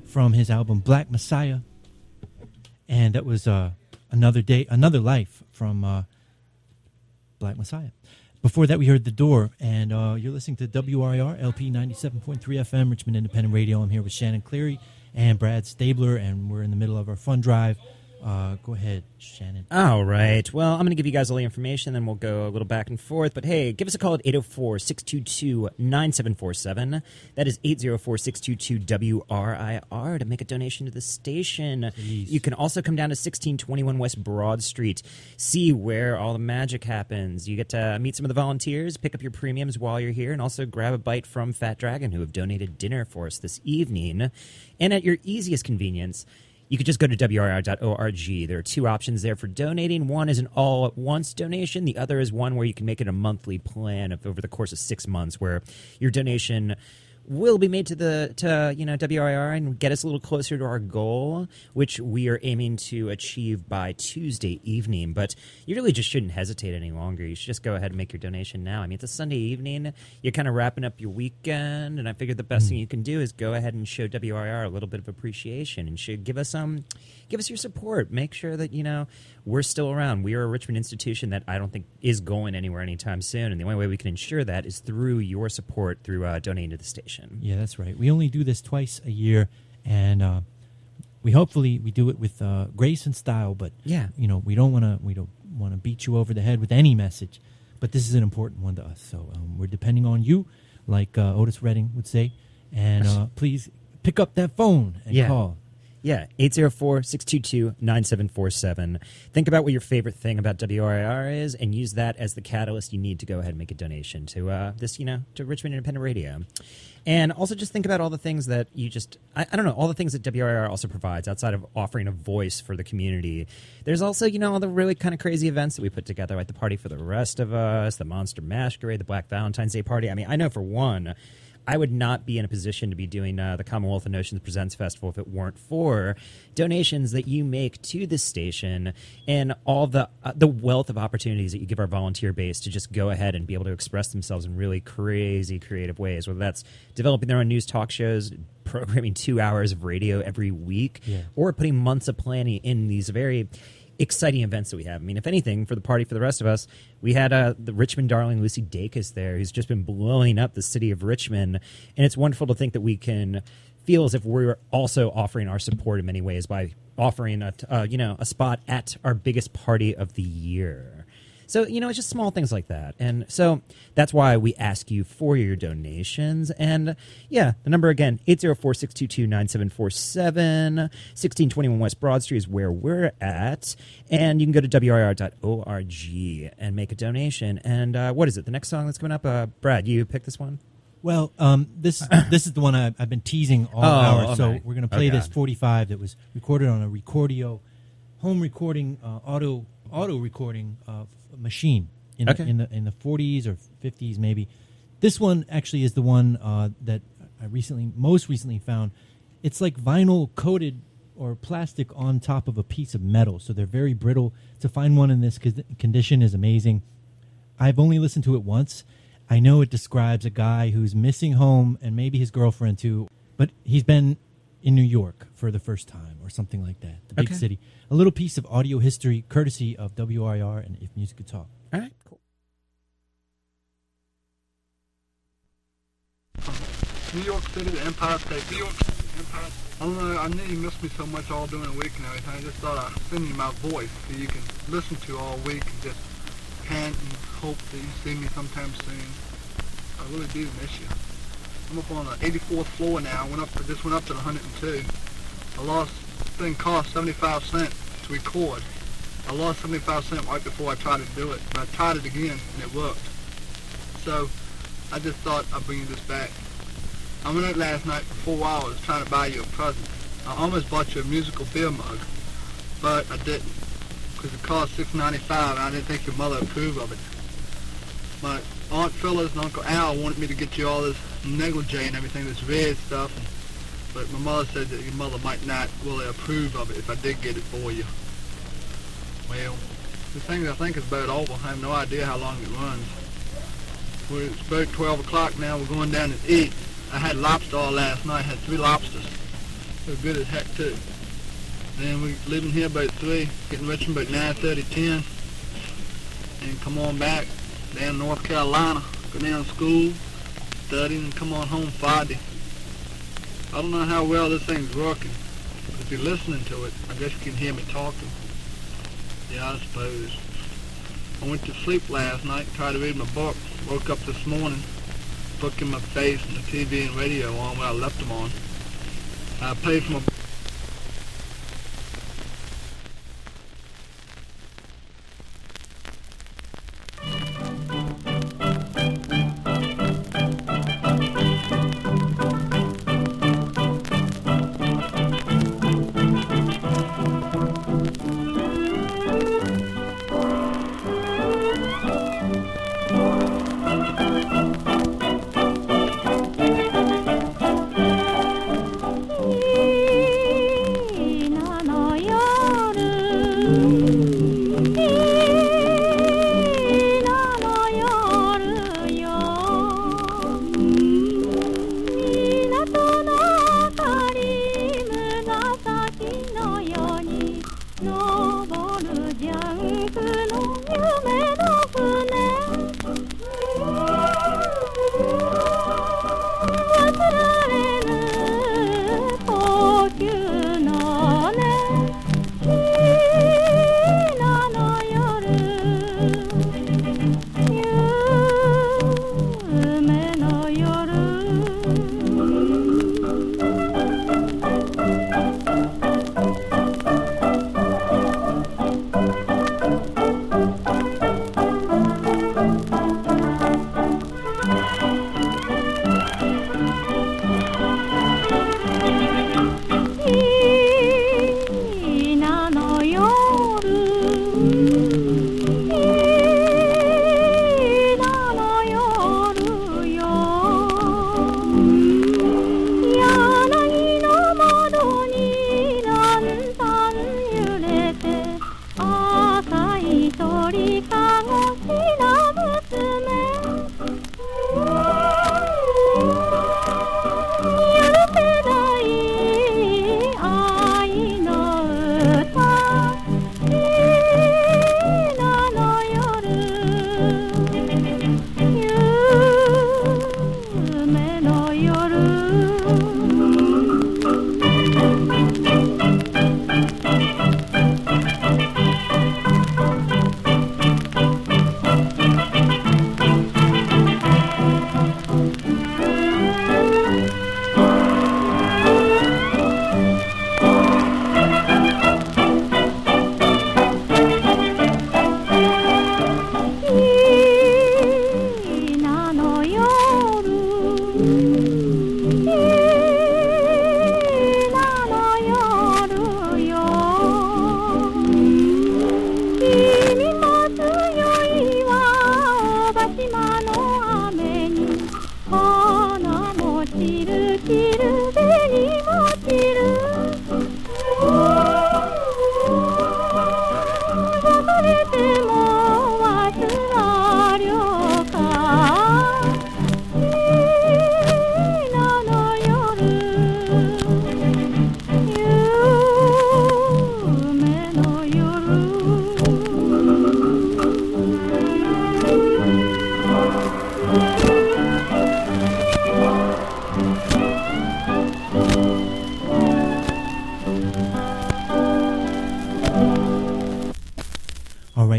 from his album Black Messiah, and that was uh, another day, another life from uh, Black Messiah. Before that, we heard The Door, and uh, you're listening to WRIR LP 97.3 FM, Richmond Independent Radio. I'm here with Shannon Cleary and Brad Stabler, and we're in the middle of our fun drive. Uh, go ahead, Shannon. All right. Well, I'm going to give you guys all the information, then we'll go a little back and forth. But hey, give us a call at 804 622 9747. That is 804 622 WRIR to make a donation to the station. You can also come down to 1621 West Broad Street, see where all the magic happens. You get to meet some of the volunteers, pick up your premiums while you're here, and also grab a bite from Fat Dragon, who have donated dinner for us this evening. And at your easiest convenience, you could just go to WRIR.org. There are two options there for donating. One is an all at once donation, the other is one where you can make it a monthly plan of over the course of six months, where your donation will be made to the to you know WRIR and get us a little closer to our goal, which we are aiming to achieve by Tuesday evening. But you really just shouldn't hesitate any longer. You should just go ahead and make your donation now. I mean, it's a Sunday evening. You're kind of wrapping up your weekend, and I figured the best thing you can do is go ahead and show WRIR a little bit of appreciation and should give us um give us your support. Make sure that you know we're still around. We are a Richmond institution that I don't think is going anywhere anytime soon, and the only way we can ensure that is through your support through uh, donating to the station. Yeah, that's right. We only do this twice a year, and uh, we hopefully we do it with uh, grace and style. But Yeah. you know, we don't want to we don't want to beat you over the head with any message. But this is an important one to us, so um, we're depending on you, like uh, Otis Redding would say. And uh, please pick up that phone and Yeah. call. Yeah, 804 622 9747. Think about what your favorite thing about WRIR is and use that as the catalyst you need to go ahead and make a donation to uh, this, you know, to Richmond Independent Radio. And also just think about all the things that you just, I, I don't know, all the things that WRIR also provides outside of offering a voice for the community. There's also, you know, all the really kind of crazy events that we put together, like the Party for the Rest of Us, the Monster Masquerade, the Black Valentine's Day Party. I mean, I know for one, I would not be in a position to be doing uh, the Commonwealth of Notions Presents Festival if it weren't for donations that you make to this station and all the uh, the wealth of opportunities that you give our volunteer base to just go ahead and be able to express themselves in really crazy creative ways. Whether that's developing their own news talk shows, programming two hours of radio every week, Yeah. or putting months of planning in these very exciting events that we have. I mean, if anything, for the party for the rest of us, we had uh, the Richmond darling Lucy Dacus there, who's just been blowing up the city of Richmond, and it's wonderful to think that we can feel as if we're also offering our support in many ways by offering a uh, you know a spot at our biggest party of the year. So, you know, it's just small things like that. And so that's why we ask you for your donations. And yeah, the number again, 804 622 9747. 1621 West Broad Street is where we're at. And you can go to WRIR.org and make a donation. And uh, what is it? The next song that's coming up? Uh, Brad, you pick this one? Well, um, this this is the one I, I've been teasing all Oh, hour. So we're going to play Okay. this 45 that was recorded on a Recordio home recording uh, auto auto recording uh, machine in, Okay. the, in the in the 40s or 50s maybe. This one actually is the one uh, that I recently most recently found. It's like vinyl coated or plastic on top of a piece of metal, so they're very brittle. To find one in this condition is amazing. I've only listened to it once. I know it describes a guy who's missing home and maybe his girlfriend too, but he's been in New York for the first time or something like that, the big Okay. city. A little piece of audio history courtesy of WRIR and If Music Could Talk. All right, cool. New York City, the Empire State. New York City, Empire State. I don't know, I knew you missed me so much all during the week and everything. I just thought I'd send you my voice so you can listen to all week and just pant and hope that you see me sometime soon. I really do miss you. I'm up on the 84th floor now. I went up to, just went up to the 102. I lost, thing cost 75 cents to record. I lost 75 cents right before I tried to do it, but I tried it again and it worked. So I just thought I'd bring you this back. I went out last night for four hours trying to buy you a present. I almost bought you a musical beer mug, but I didn't because it cost six ninety five, and I didn't think your mother approved of it. My Aunt Phyllis and Uncle Al wanted me to get you all this negligee and everything, this red stuff, but my mother said that your mother might not really approve of it if I did get it for you. Well, the thing I think is about over. I have no idea how long it runs. We're, it's about 12 o'clock now. We're going down to eat. I had lobster last night. had three lobsters. They were good as heck too. Then we're leaving here about three, getting Richmond about nine thirty, ten, and come on back down North Carolina. Go down to school, study, and come on home Friday. I don't know how well this thing's working. If you're listening to it, I guess you can hear me talking. Yeah, I suppose. I went to sleep last night, tried to read my book, woke up this morning, book in my face and the TV and radio on when I left them on. I paid for my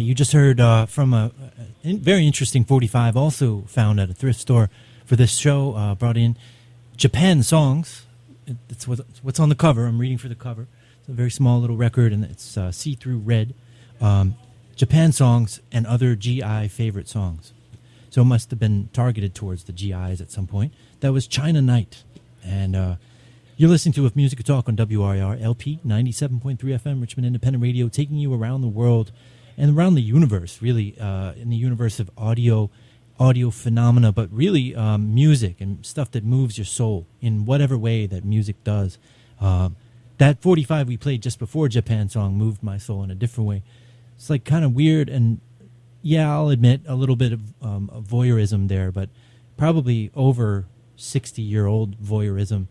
you just heard uh, from a, a very interesting 45, also found at a thrift store for this show. Uh, brought in Japan songs. It- It's what's on the cover. I'm reading for the cover. It's a very small little record, and it's uh, see-through red. Um, Japan songs and other GI favorite songs. So it must have been targeted towards the GIs at some point. That was China Night, and uh, you're listening to with Music Talk on WRIR LP 97.3 FM, Richmond Independent Radio, taking you around the world and around the universe, really, uh, in the universe of audio, audio phenomena, but really um, music and stuff that moves your soul in whatever way that music does. Um, that 45 we played just before Japan song moved my soul in a different way. It's like kind of weird and yeah, I'll admit a little bit of, um, of voyeurism there, but probably over sixty year old voyeurism.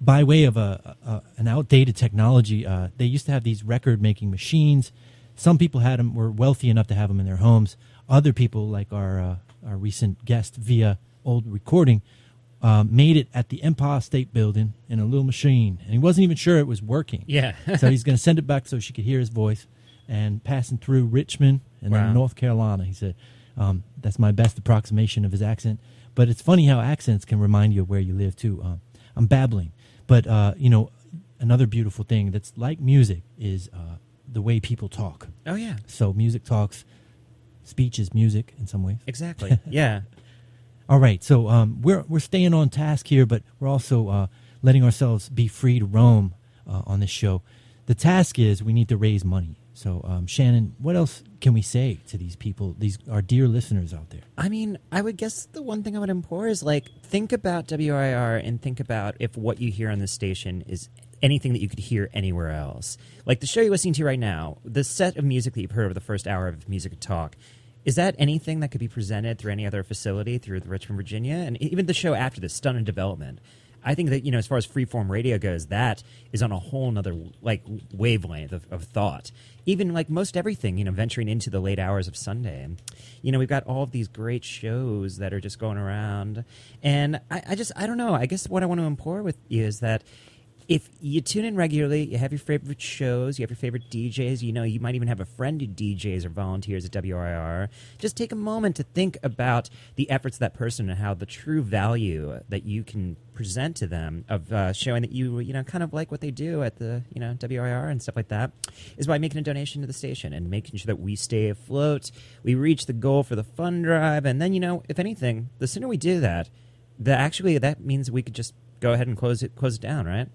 By way of a, a an outdated technology, uh, they used to have these record making machines. Some people had them, were wealthy enough to have them in their homes. Other people, like our uh, our recent guest via old recording, uh, made it at the Empire State Building in a little machine, and he wasn't even sure it was working. Yeah. so he's going to send it back so she could hear his voice, and passing through Richmond and Wow. then North Carolina. He said um, that's my best approximation of his accent. But it's funny how accents can remind you of where you live too. Um, I'm babbling, but uh, you know, another beautiful thing that's like music is uh, the way people talk. Oh yeah, So music talks, speech is music in some ways. exactly. yeah. All right, so um, we're we're staying on task here, but we're also uh, letting ourselves be free to roam uh, on this show. The task is we need to raise money. So um, Shannon, what else can we say to these people, these our dear listeners out there? I mean, I would guess the one thing I would implore is like think about WRIR and think about if what you hear on the station is anything that you could hear anywhere else. Like the show you're listening to right now, the set of music that you've heard over the first hour of Music and Talk. Is that anything that could be presented through any other facility through the Richmond, Virginia, and even the show after this, Stun and Development? I think that you know, as far as freeform radio goes, that is on a whole nother like wavelength of, of thought. Even like most everything, you know, venturing into the late hours of Sunday, you know, we've got all of these great shows that are just going around, and I, I just I don't know. I guess what I want to implore with you is that if you tune in regularly, you have your favorite shows, you have your favorite DJs, you know, you might even have a friend who DJs or volunteers at WRIR. Just take a moment to think about the efforts of that person and how the true value that you can present to them of uh, showing that you, you know, kind of like what they do at the, you know, WRIR and stuff like that is by making a donation to the station and making sure that we stay afloat, we reach the goal for the fund drive, and then, you know, if anything, the sooner we do that, the actually that means we could just go ahead and close it close it down, right?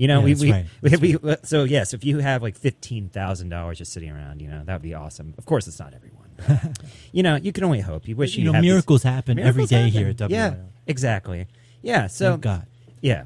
You know, Yeah, we we, right. we, we so yes, if you have like fifteen thousand dollars just sitting around, you know, that would be awesome. Of course, it's not everyone. you know, you can only hope. You wish You you, know, have these- miracles happen every Miracles day happen. here at WRIR. Yeah, exactly. Yeah, so Thank God. yeah.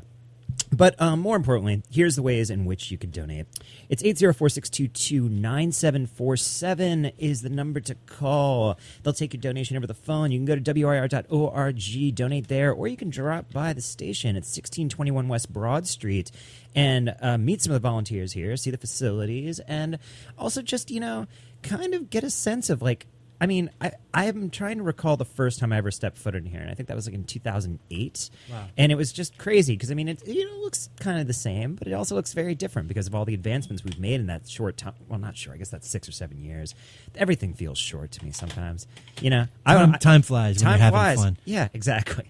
But um, more importantly, here's the ways in which you could donate. It's 804-622-9747 is the number to call. They'll take your donation over the phone. You can go to WRIR.org, donate there, or you can drop by the station at 1621 West Broad Street and uh, meet some of the volunteers here, see the facilities, and also just, you know, kind of get a sense of like, I mean, I, I am trying to recall the first time I ever stepped foot in here, and I think that was like in 2008. Wow. And it was just crazy because, I mean, it you know, looks kind of the same, but it also looks very different because of all the advancements we've made in that short time. Well, not sure. I guess that's six or seven years. Everything feels short to me sometimes. You know, Time- time flies when time you're having flies. fun. Yeah, exactly.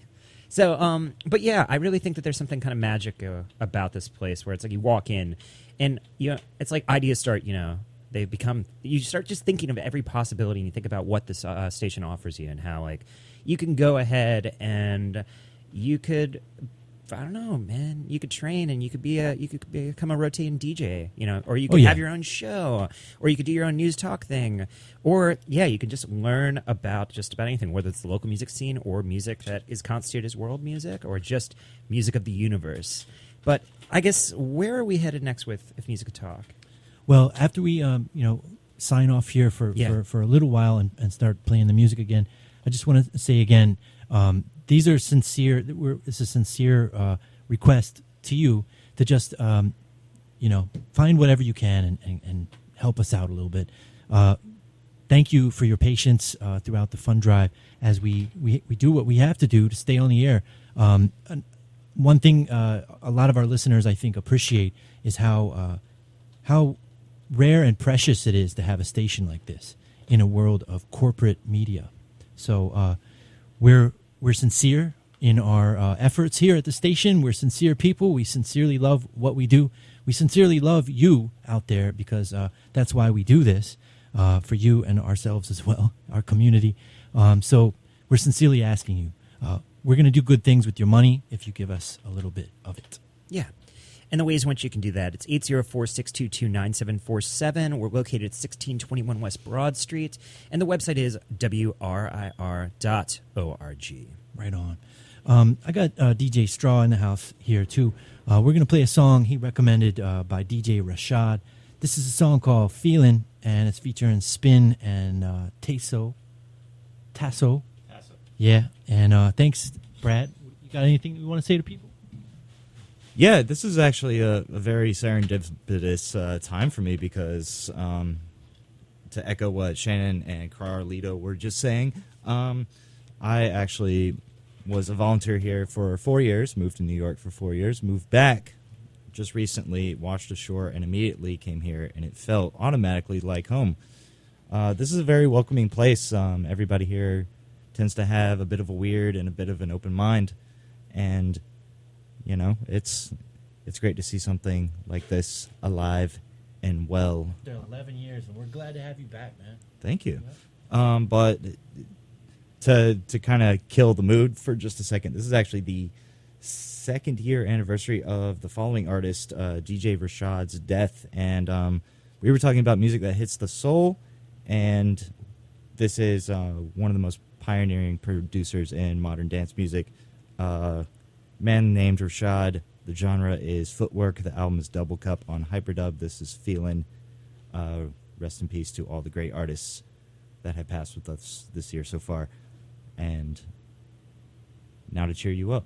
So, um, but yeah, I really think that there's something kind of magic uh, about this place where it's like you walk in, and you know, it's like ideas start. You know, they become. You start just thinking of every possibility, and you think about what this uh, station offers you, and how like you can go ahead and you could. I don't know, man. You could train, and you could be a you could become a rotating DJ, you know, or you could Oh, yeah. have your own show, or you could do your own news talk thing, or yeah, you can just learn about just about anything, whether it's the local music scene or music that is constituted as world music, or just music of the universe. But I guess where are we headed next with if music could talk? Well, after we, um, you know, sign off here for, Yeah. for, for a little while and, and start playing the music again, I just want to say again, um, these are sincere. We're, it's a sincere uh, request to you to just, um, you know, find whatever you can and, and, and help us out a little bit. Uh, thank you for your patience uh, throughout the fund drive as we, we, we do what we have to do to stay on the air. Um, one thing uh, a lot of our listeners, I think, appreciate is how uh, how rare and precious it is to have a station like this in a world of corporate media. So uh, we're we're sincere in our uh, efforts here at the station. We're sincere people. We sincerely love what we do. We sincerely love you out there because uh, that's why we do this uh, for you and ourselves as well, our community. Um, so we're sincerely asking you. Uh, we're going to do good things with your money if you give us a little bit of it. Yeah. And the ways in which you can do that, it's 804-622-9747. We're located at 1621 West Broad Street, and the website is wrir.org. Right on. Um, I got uh, DJ Straw in the house here too. Uh, we're gonna play a song he recommended uh, by DJ Rashad. This is a song called "Feeling," and it's featuring Spin and uh, Tasso. Tasso. Yeah, and uh, thanks, Brad. You got anything you want to say to people? Yeah, this is actually a, a very serendipitous uh, time for me because, um, to echo what Shannon and Carlito were just saying, um, I actually was a volunteer here for four years, moved to New York for four years, moved back just recently, washed ashore, and immediately came here, and it felt automatically like home. Uh, this is a very welcoming place. Um, everybody here tends to have a bit of a weird and a bit of an open mind, and you know, it's it's great to see something like this alive and well. There 11 years, and we're glad to have you back, man. Thank you. Um, but to to kind of kill the mood for just a second, this is actually the second year anniversary of the following artist, uh, DJ Rashad's death, and um, we were talking about music that hits the soul, and this is uh, one of the most pioneering producers in modern dance music. Uh, man named Rashad. The genre is footwork. The album is Double Cup on Hyperdub. This is Feelin'. Uh, rest in peace to all the great artists that have passed with us this year so far. And now to cheer you up.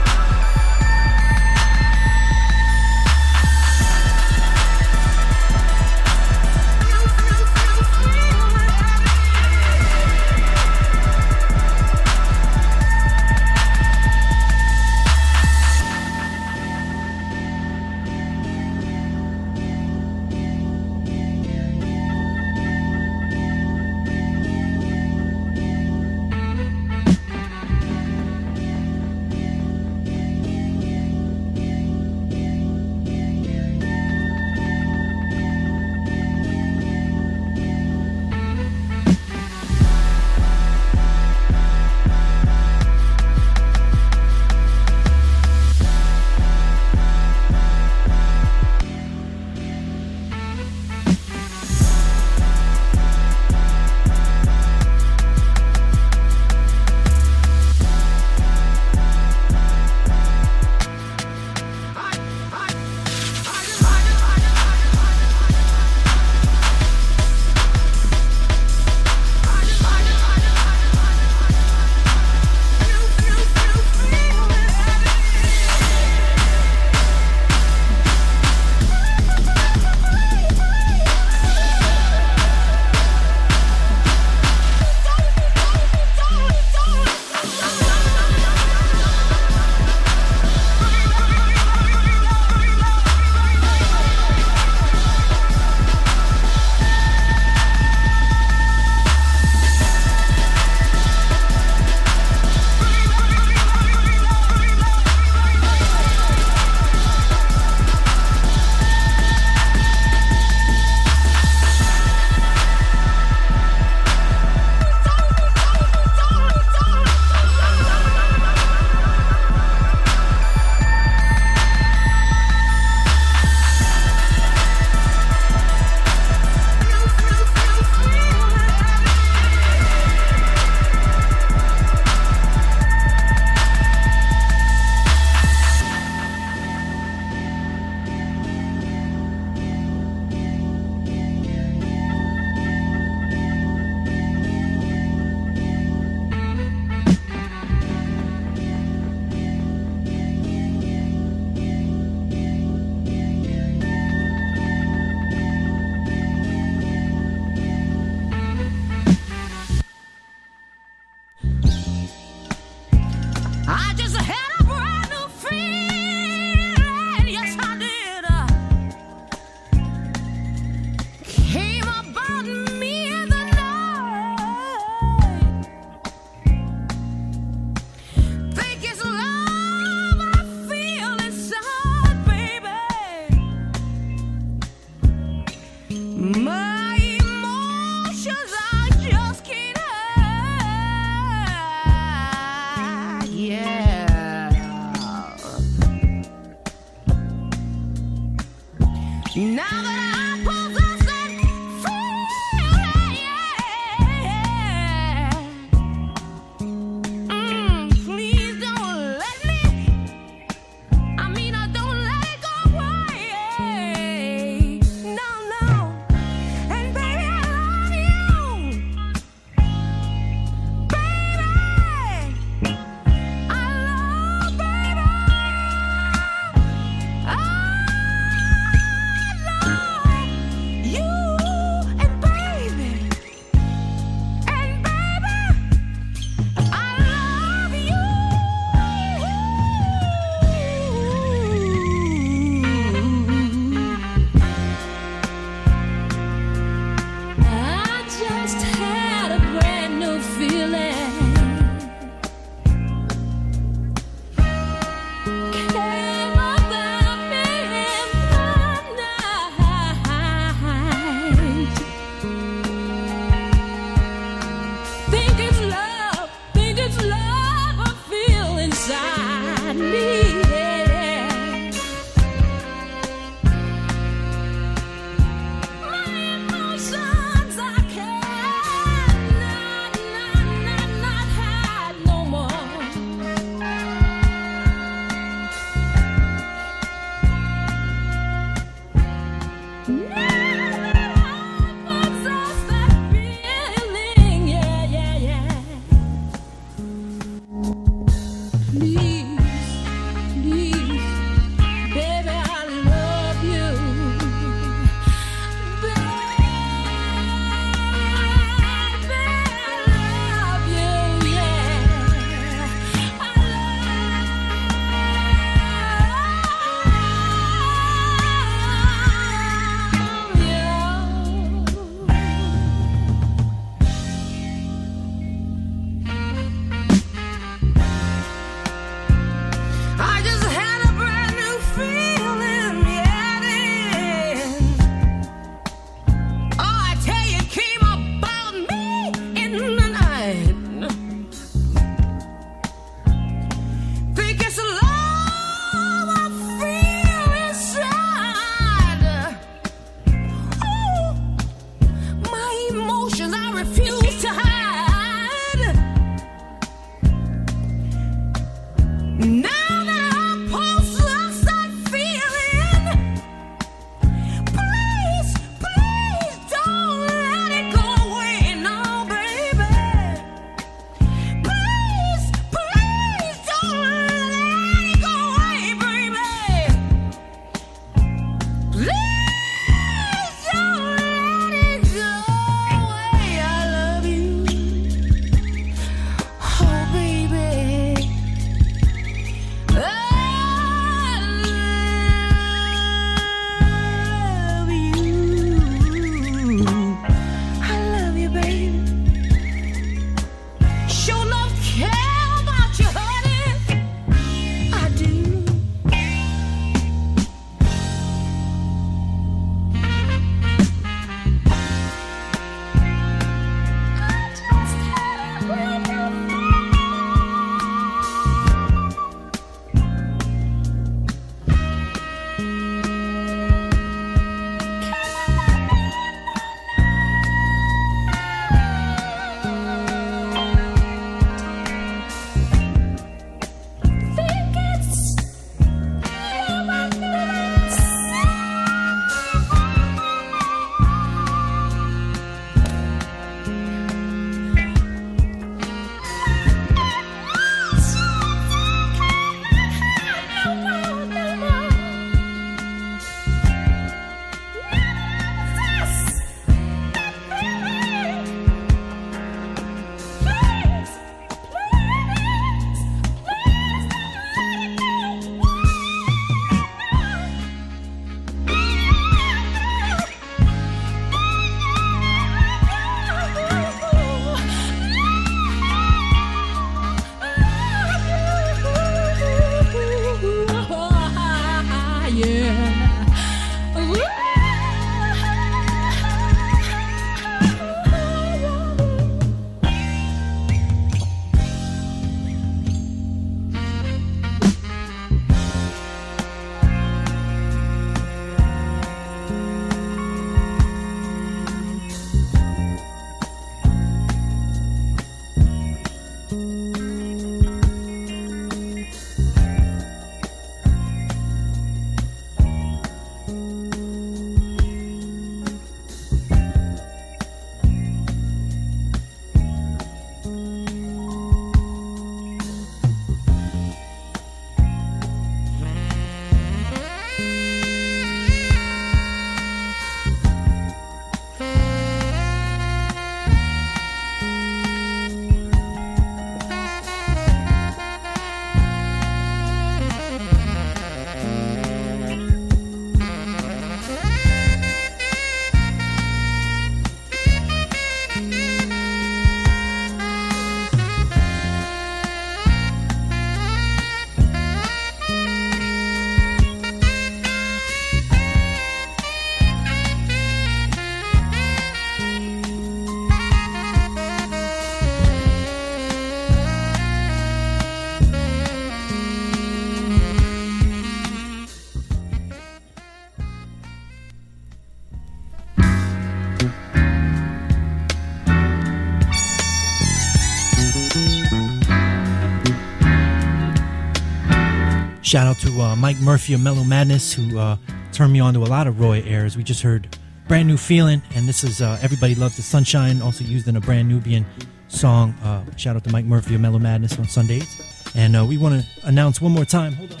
Shout out to uh, Mike Murphy of Mellow Madness who uh, turned me on to a lot of Roy Ayers. We just heard Brand New Feeling, and this is uh, Everybody Loves the Sunshine, also used in a Brand Nubian song. Uh, shout out to Mike Murphy of Mellow Madness on Sundays. And uh, we want to announce one more time. Hold on.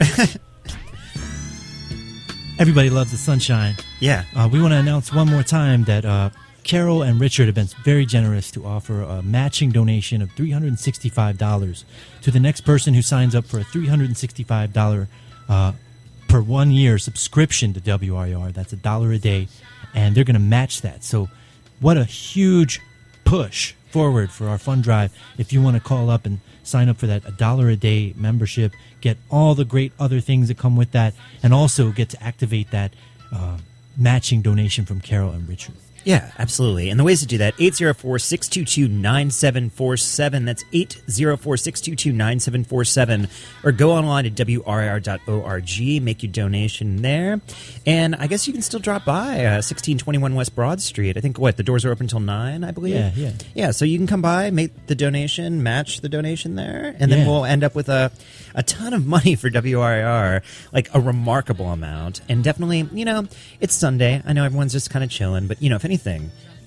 Everybody Loves the Sunshine. Yeah. Uh, we want to announce one more time that uh, Carol and Richard have been very generous to offer a matching donation of $365 to the next person who signs up for a $365 uh, per one year subscription to WRIR. That's a dollar a day, and they're going to match that. So, what a huge push forward for our fund drive. If you want to call up and sign up for that a dollar a day membership, get all the great other things that come with that, and also get to activate that uh, matching donation from Carol and Richard. Yeah, absolutely. And the ways to do that 804 622 9747. That's 804 622 9747. Or go online to WRIR.org, make your donation there. And I guess you can still drop by uh, 1621 West Broad Street. I think, what, the doors are open until 9, I believe? Yeah, yeah. Yeah, so you can come by, make the donation, match the donation there, and then Yeah. we'll end up with a, a ton of money for WRIR, like a remarkable amount. And definitely, you know, it's Sunday. I know everyone's just kind of chilling, but, you know, if anything,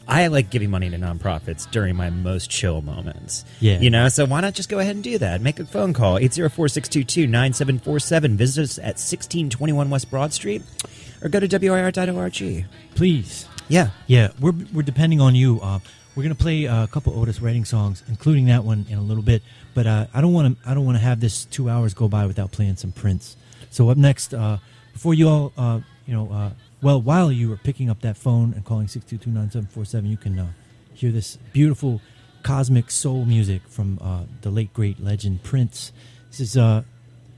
I like giving money to nonprofits during my most chill moments. Yeah. You know, so why not just go ahead and do that? Make a phone call, 804 622 9747. Visit us at 1621 West Broad Street or go to WRIR.org. Please. Yeah. Yeah, we're, we're depending on you. Uh, we're gonna play uh, a couple Otis Redding songs, including that one in a little bit. But uh, I don't want to. I don't want to have this two hours go by without playing some Prince. So up next, uh, before you all, uh, you know, uh, well, while you are picking up that phone and calling six two two nine seven four seven, you can uh, hear this beautiful cosmic soul music from uh, the late great legend Prince. This is uh,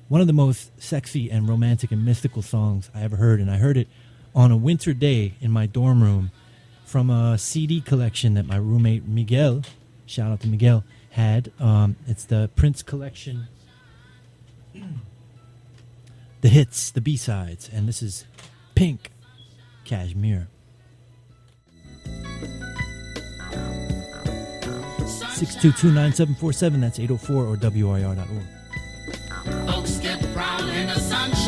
one of the most sexy and romantic and mystical songs I ever heard, and I heard it on a winter day in my dorm room from a CD collection that my roommate Miguel, shout out to Miguel, had. Um, it's the Prince collection, the hits, the B sides, and this is Pink Cashmere. Six two two nine seven four seven. That's eight zero four or WRIR.org. Folks get in the sunshine.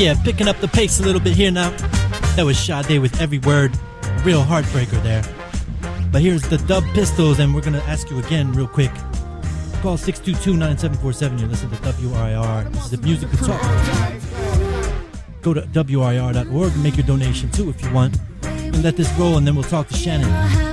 Yeah, picking up the pace a little bit here now. That was Sade with every word. Real heartbreaker there. But here's the Dub Pistols, and we're going to ask you again, real quick. Call 622 9747. You're listening to WRIR. This is the Music to Talk. Go to WRIR.org and make your donation too if you want. And let this roll, and then we'll talk to Shannon.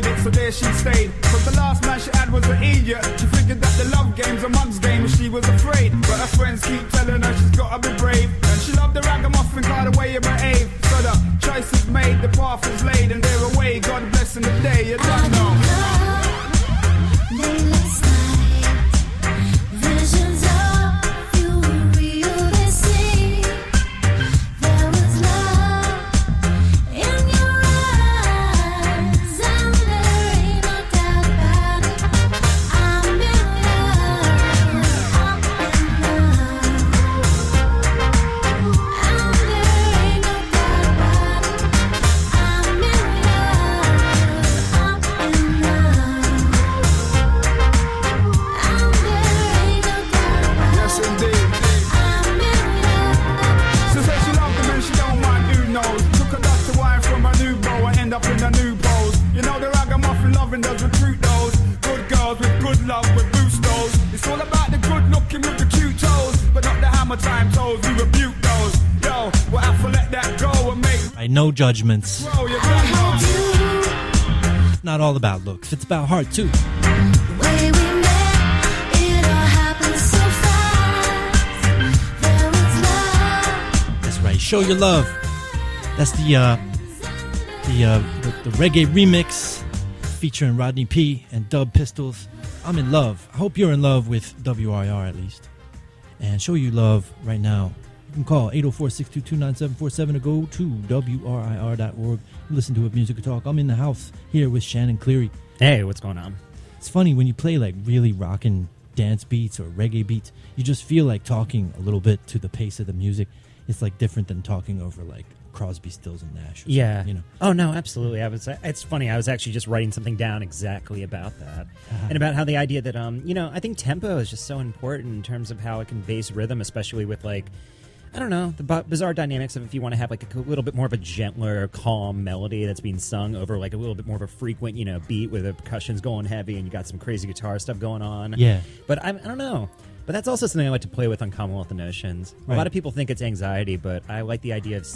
Needed it, so there she stayed. Cause the last man she had was an idiot. She figured that the love game's a mug's game and she was afraid. But her friends keep telling her she's gotta be brave. And she loved the ragamuffin car the way you behave. So the choice is made, the path is laid, and they're away. God bless in the day, you don't know. No judgments. It's not all about looks, it's about heart too. That's right. Show your love. That's the uh, the, uh, the the reggae remix featuring Rodney P and Dub Pistols. I'm in love. I hope you're in love with WRIR at least. And show you love right now. You can call 804-622-9747 or go to WRIR.org. Listen to a music talk. I'm in the house here with Shannon Cleary. Hey, what's going on? It's funny when you play like really rockin' dance beats or reggae beats, you just feel like talking a little bit to the pace of the music. It's like different than talking over like Crosby, Stills, and Nash. Or Yeah. you know. Oh no, absolutely. I was. It's funny. I was actually just writing something down exactly about that, and about how the idea that um, you know, I think tempo is just so important in terms of how it conveys rhythm, especially with like. I don't know the bu- bizarre dynamics of if you want to have like a little bit more of a gentler, calm melody that's being sung over like a little bit more of a frequent, you know, beat where the percussion's going heavy and you got some crazy guitar stuff going on. Yeah. But I, I don't know. But that's also something I like to play with on Commonwealth of Notions. A lot of people think it's anxiety, but I like the idea of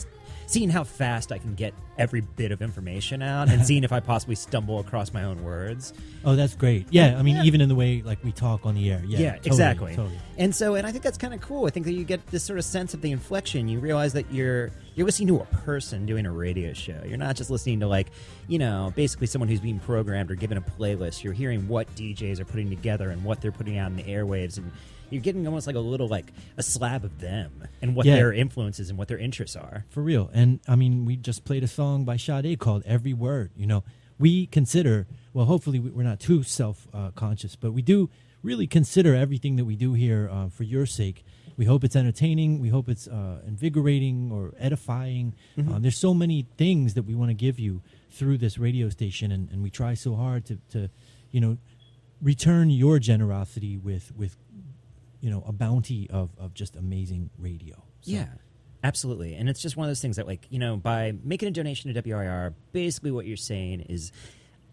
seeing how fast I can get every bit of information out and seeing if I possibly stumble across my own words. Oh, that's great. Yeah, I mean, Yeah. even in the way like we talk on the air. Yeah, totally, exactly. Totally. And so, and I think that's kind of cool. I think that you get this sort of sense of the inflection. You realize that you're you're listening to a person doing a radio show. You're not just listening to like, you know, basically someone who's being programmed or given a playlist. You're hearing what DJs are putting together and what they're putting out in the airwaves, and you're getting almost like a little like a slab of them and what Yeah. their influences and what their interests are. For real. And I mean, we just played a song by Sade called Every Word. You know, we consider, well, hopefully we- we're not too self uh, conscious, but we do really consider everything that we do here uh, for your sake. We hope it's entertaining. We hope it's uh, invigorating or edifying. Mhm. Uh, there's so many things that we want to give you through this radio station, and, and we try so hard to, to, you know, return your generosity with, with you know, a bounty of, of just amazing radio. So- Yeah, absolutely. And it's just one of those things that, like, you know, by making a donation to WRIR, basically what you're saying is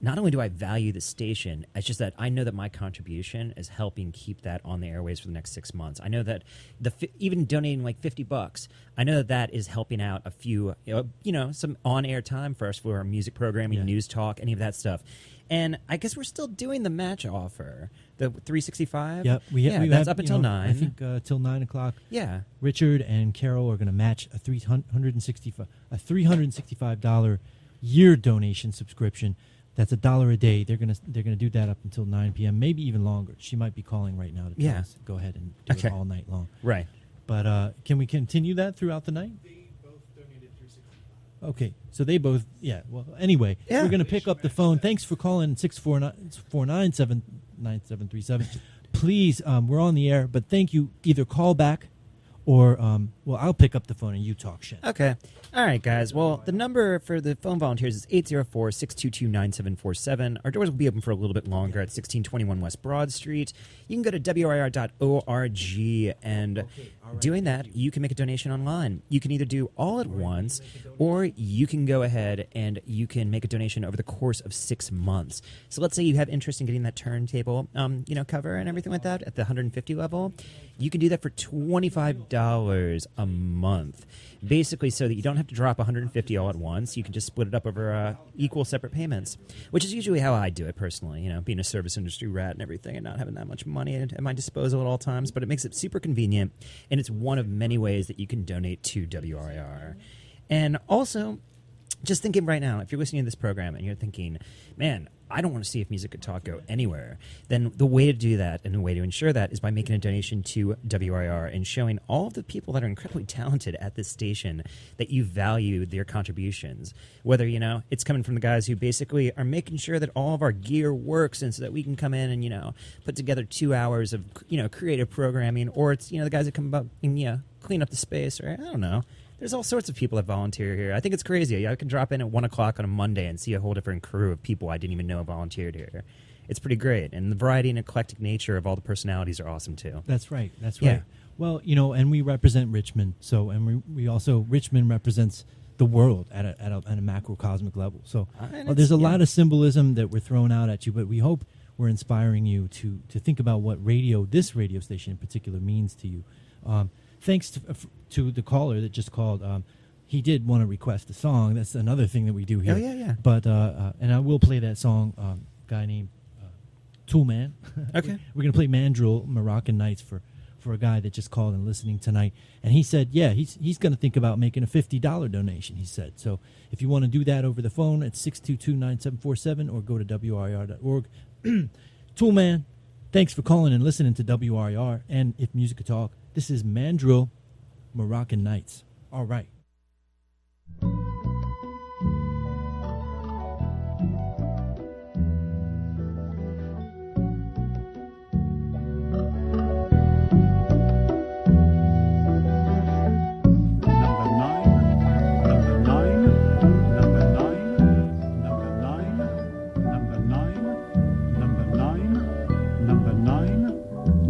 not only do I value the station, it's just that I know that my contribution is helping keep that on the airways for the next six months. I know that the fi- even donating like fifty bucks, I know that that is helping out a few, you know, you know some on air time for us for our music programming, Yeah. news talk, any of that stuff. And I guess we're still doing the match offer, the 365. Yep, we, yeah, we that's have, up until know, nine. I think uh, till nine o'clock. Yeah. Richard and Carol are going to match a three hundred and sixty-five a three hundred and sixty-five dollar year donation subscription That's a dollar a day. They're gonna they're gonna do that up until 9 p.m. Maybe even longer. She might be calling right now to tell Yeah. us go ahead and do Okay. it all night long. Right. But uh, can we continue that throughout the night? Okay, so they both, yeah. Well, anyway, Yeah. we're going to pick up the phone. Thanks for calling 649-797-9737. Please, um, we're on the air, but thank you. Either call back or, um, well, I'll pick up the phone and you talk shit. Okay. All right, guys. Well, the number for the phone volunteers is 804 622 9747. Our doors will be open for a little bit longer at 1621 West Broad Street. You can go to WRIR.org, and doing that, you can make a donation online. You can either do all at once, or you can go ahead and you can make a donation over the course of six months. So let's say you have interest in getting that turntable, um, you know, cover and everything like that at the 150 level. You can do that for $25 a month. Basically so that you don't have to drop 150 all at once you can just split it up over uh, equal separate payments which is usually how i do it personally you know being a service industry rat and everything and not having that much money at, at my disposal at all times but it makes it super convenient and it's one of many ways that you can donate to wrir and also just thinking right now, if you're listening to this program and you're thinking, man, I don't want to see if Music Could Talk go anywhere, then the way to do that and the way to ensure that is by making a donation to WRIR and showing all of the people that are incredibly talented at this station that you value their contributions. Whether, you know, it's coming from the guys who basically are making sure that all of our gear works and so that we can come in and, you know, put together two hours of, you know, creative programming, or it's, you know, the guys that come up and, you know, clean up the space, or I don't know. There's all sorts of people that volunteer here. I think it's crazy. I can drop in at one o'clock on a Monday and see a whole different crew of people I didn't even know volunteered here. It's pretty great, and the variety and eclectic nature of all the personalities are awesome too. That's right. That's right. Yeah. Well, you know, and we represent Richmond. So, and we, we also Richmond represents the world at a, at a, at a macrocosmic level. So, Uh, well, there's a it's- lot of symbolism that we're throwing out at you, but we hope we're inspiring you to to think about what radio, this radio station in particular, means to you. Um, thanks to, f- to the caller that just called. Um, he did want to request a song. That's another thing that we do here. Oh, yeah, yeah. But uh, uh, and I will play that song. Um, guy named uh, Tool Man. Okay. We're gonna play Mandrill Moroccan Nights for for a guy that just called and listening tonight, and he said, yeah, he's he's gonna think about making a fifty dollar donation. He said, so if you want to do that over the phone at 622-9747 or go to wrir.org. Tool Man, thanks for calling and listening to WRIR. And if music could talk, this is Mandrill Moroccan Nights. All right.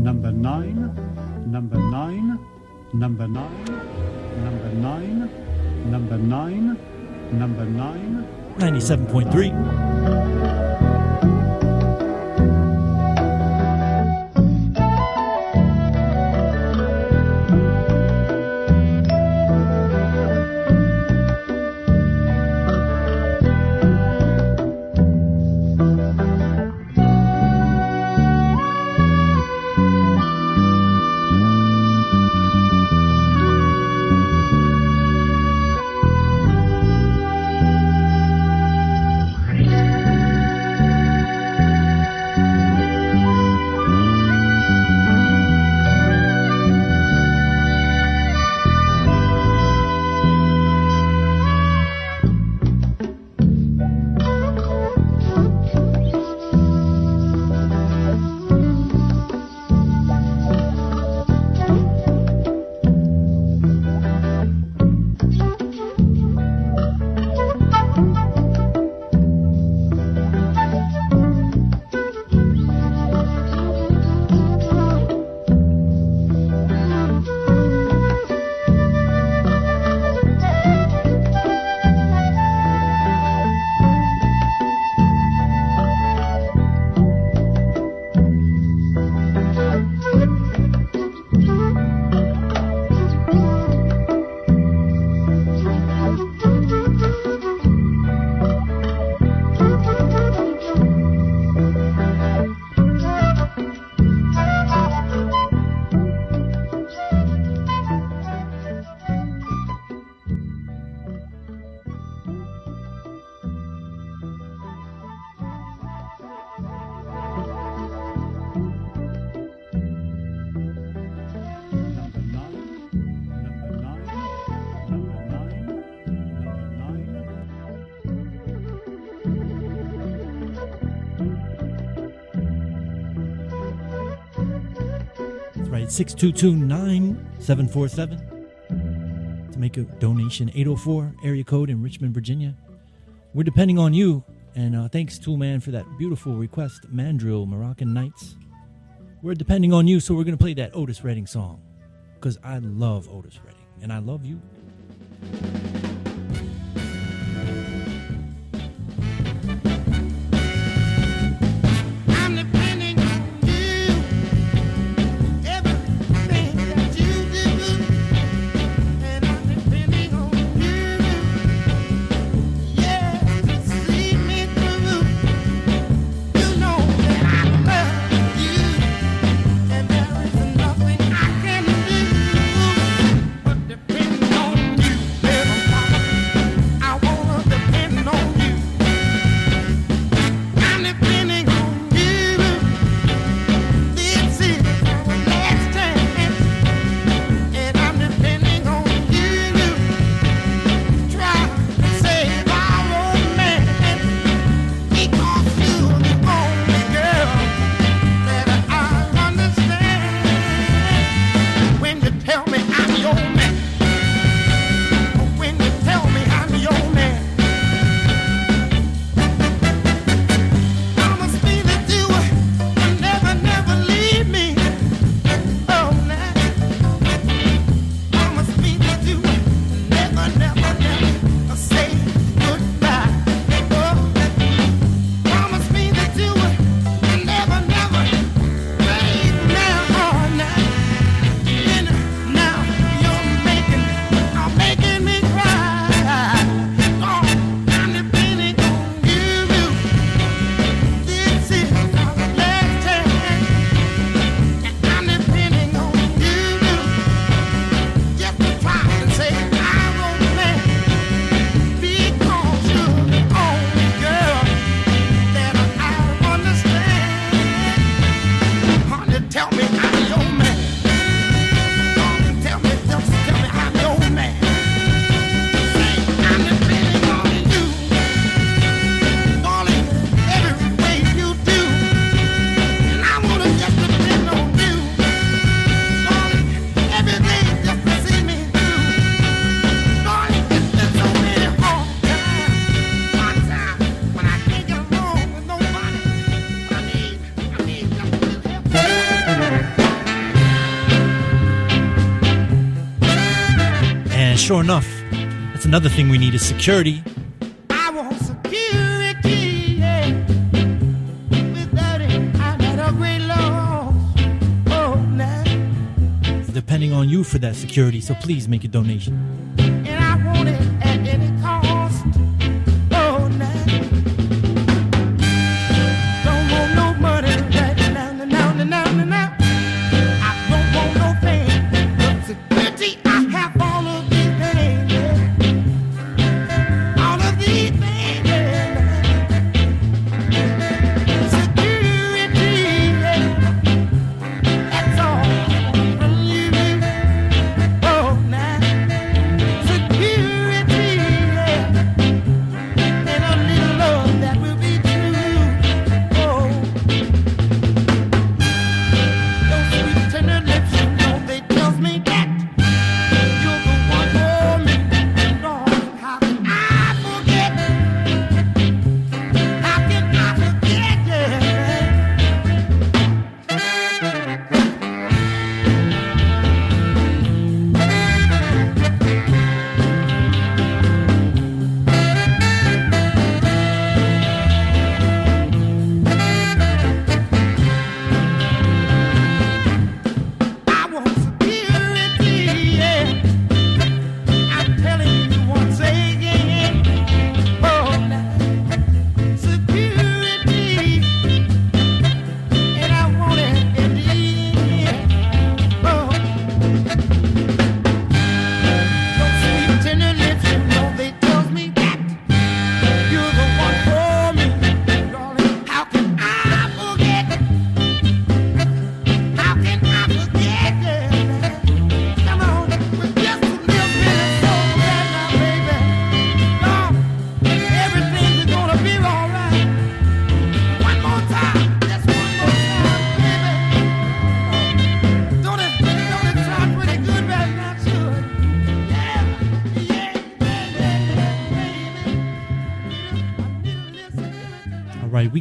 Number nine, number nine, number nine, number nine, number nine, number nine. 97.3. 622 9747 to make a donation. 804 area code in Richmond, Virginia. We're depending on you. And uh, thanks, Toolman, for that beautiful request. Mandrill, Moroccan Nights. We're depending on you, so we're going to play that Otis Redding song because I love Otis Redding and I love you. another thing we need is security. security yeah. it, oh, Depending on you for that security, so please make a donation.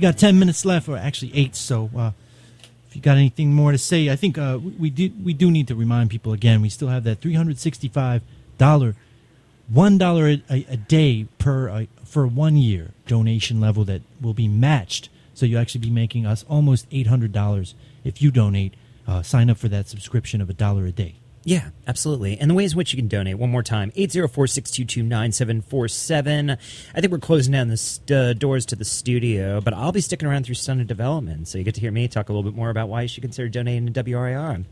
We got ten minutes left, or actually eight. So, uh, if you got anything more to say, I think uh, we- do we do need to remind people again. We still have that three hundred sixty-five dollar, one dollar a, a day per uh, for one year donation level that will be matched. So you actually be making us almost eight hundred dollars if you donate. Uh, sign up for that subscription of a dollar a day. Yeah, absolutely. And the ways in which you can donate, one more time 804 622 9747. I think we're closing down the st- uh, doors to the studio, but I'll be sticking around through Stunted Development. So you get to hear me talk a little bit more about why you should consider donating to WRIR.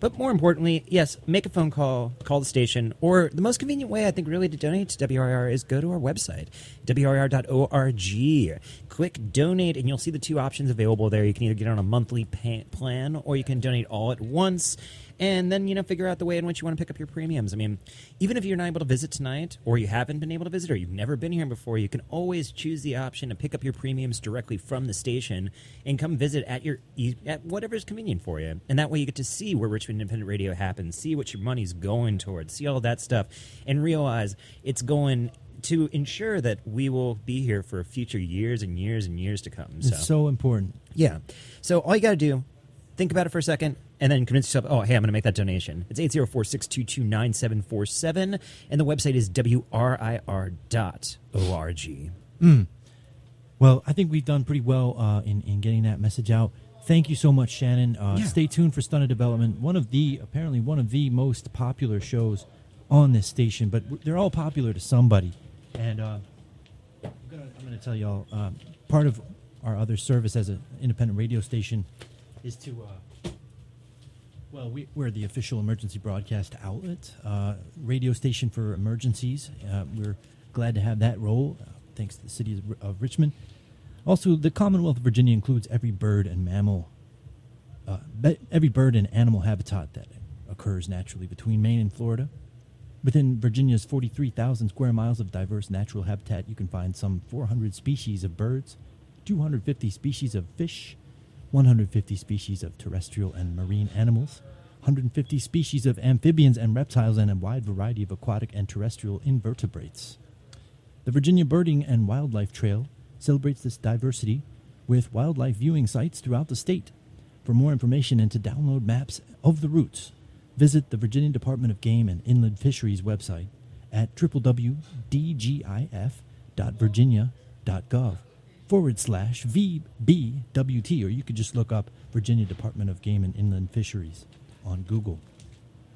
But more importantly, yes, make a phone call, call the station, or the most convenient way, I think, really to donate to WRIR is go to our website, WRIR.org. Click donate, and you'll see the two options available there. You can either get on a monthly pay- plan, or you can donate all at once and then you know figure out the way in which you want to pick up your premiums i mean even if you're not able to visit tonight or you haven't been able to visit or you've never been here before you can always choose the option to pick up your premiums directly from the station and come visit at your at whatever is convenient for you and that way you get to see where richmond independent radio happens see what your money's going towards see all that stuff and realize it's going to ensure that we will be here for future years and years and years to come It's so important. yeah. So all you got to do, think about it for a second, and then convince yourself, oh, hey, I'm going to make that donation. It's 804 622 9747, and the website is WRIR.org. Well, I think we've done pretty well uh, in in getting that message out. Thank you so much, Shannon. Uh, Yeah. Stay tuned for Stunted Development, one of the apparently one of the most popular shows on this station. But they're all popular to somebody, and uh, I'm gonna, tell y'all um, part of our other service as an independent radio station is to. Well, we, we're the official emergency broadcast outlet, uh, radio station for emergencies. Uh, we're glad to have that role, uh, thanks to the city of, of Richmond. Also, the Commonwealth of Virginia includes every bird and mammal, uh, every bird and animal habitat that occurs naturally between Maine and Florida. Within Virginia's 43,000 square miles of diverse natural habitat, you can find some 400 species of birds, 250 species of fish, 150 species of terrestrial and marine animals, 150 species of amphibians and reptiles, and a wide variety of aquatic and terrestrial invertebrates. The Virginia Birding and Wildlife Trail celebrates this diversity with wildlife viewing sites throughout the state. For more information and to download maps of the routes, visit the Virginia Department of Game and Inland Fisheries website at www.dgif.virginia.gov forward slash VBWT, or you could just look up Virginia Department of Game and Inland Fisheries on Google.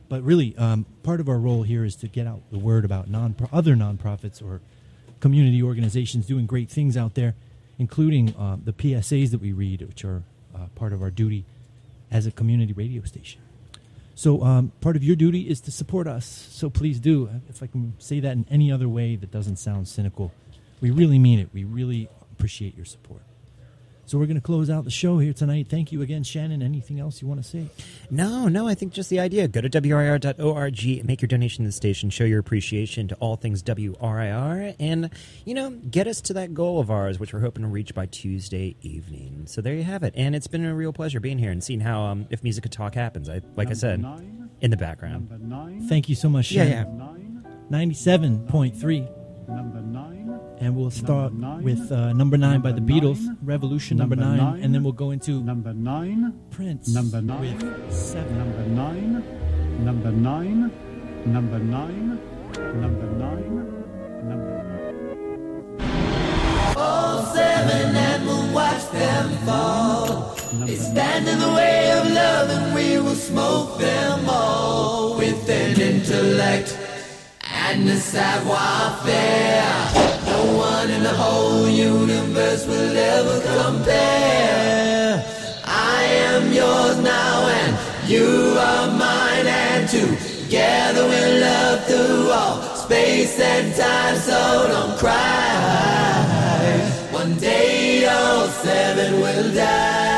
But really, um, part of our role here is to get out the word about non other nonprofits or community organizations doing great things out there, including uh, the PSAs that we read, which are uh, part of our duty as a community radio station. So, um, part of your duty is to support us. So, please do. If I can say that in any other way that doesn't sound cynical, we really mean it. We really appreciate your support. So, we're going to close out the show here tonight. Thank you again, Shannon. Anything else you want to say? No, no, I think just the idea. Go to WRIR.org, make your donation to the station, show your appreciation to all things WRIR, and, you know, get us to that goal of ours, which we're hoping to reach by Tuesday evening. So there you have it. And it's been a real pleasure being here and seeing how, um, if Music Could Talk happens, I, like I said, Nine, in the background. number nine, Thank you so much, Yeah, Shannon. yeah. 97.3. number nine, And we'll start nine. with uh, number nine by the Number Beatles, nine. Revolution number, Number nine, nine. and then we'll go into number nine, Prince Number nine. with seven. number nine, number nine, number nine, number nine, number seven and we'll watch them fall. They stand in the way of love and we will smoke them all with an intellect and a savoir-faire. No universe will ever compare. I am yours now and you are mine and together we'll love through all space and time so don't cry. One day all seven will die.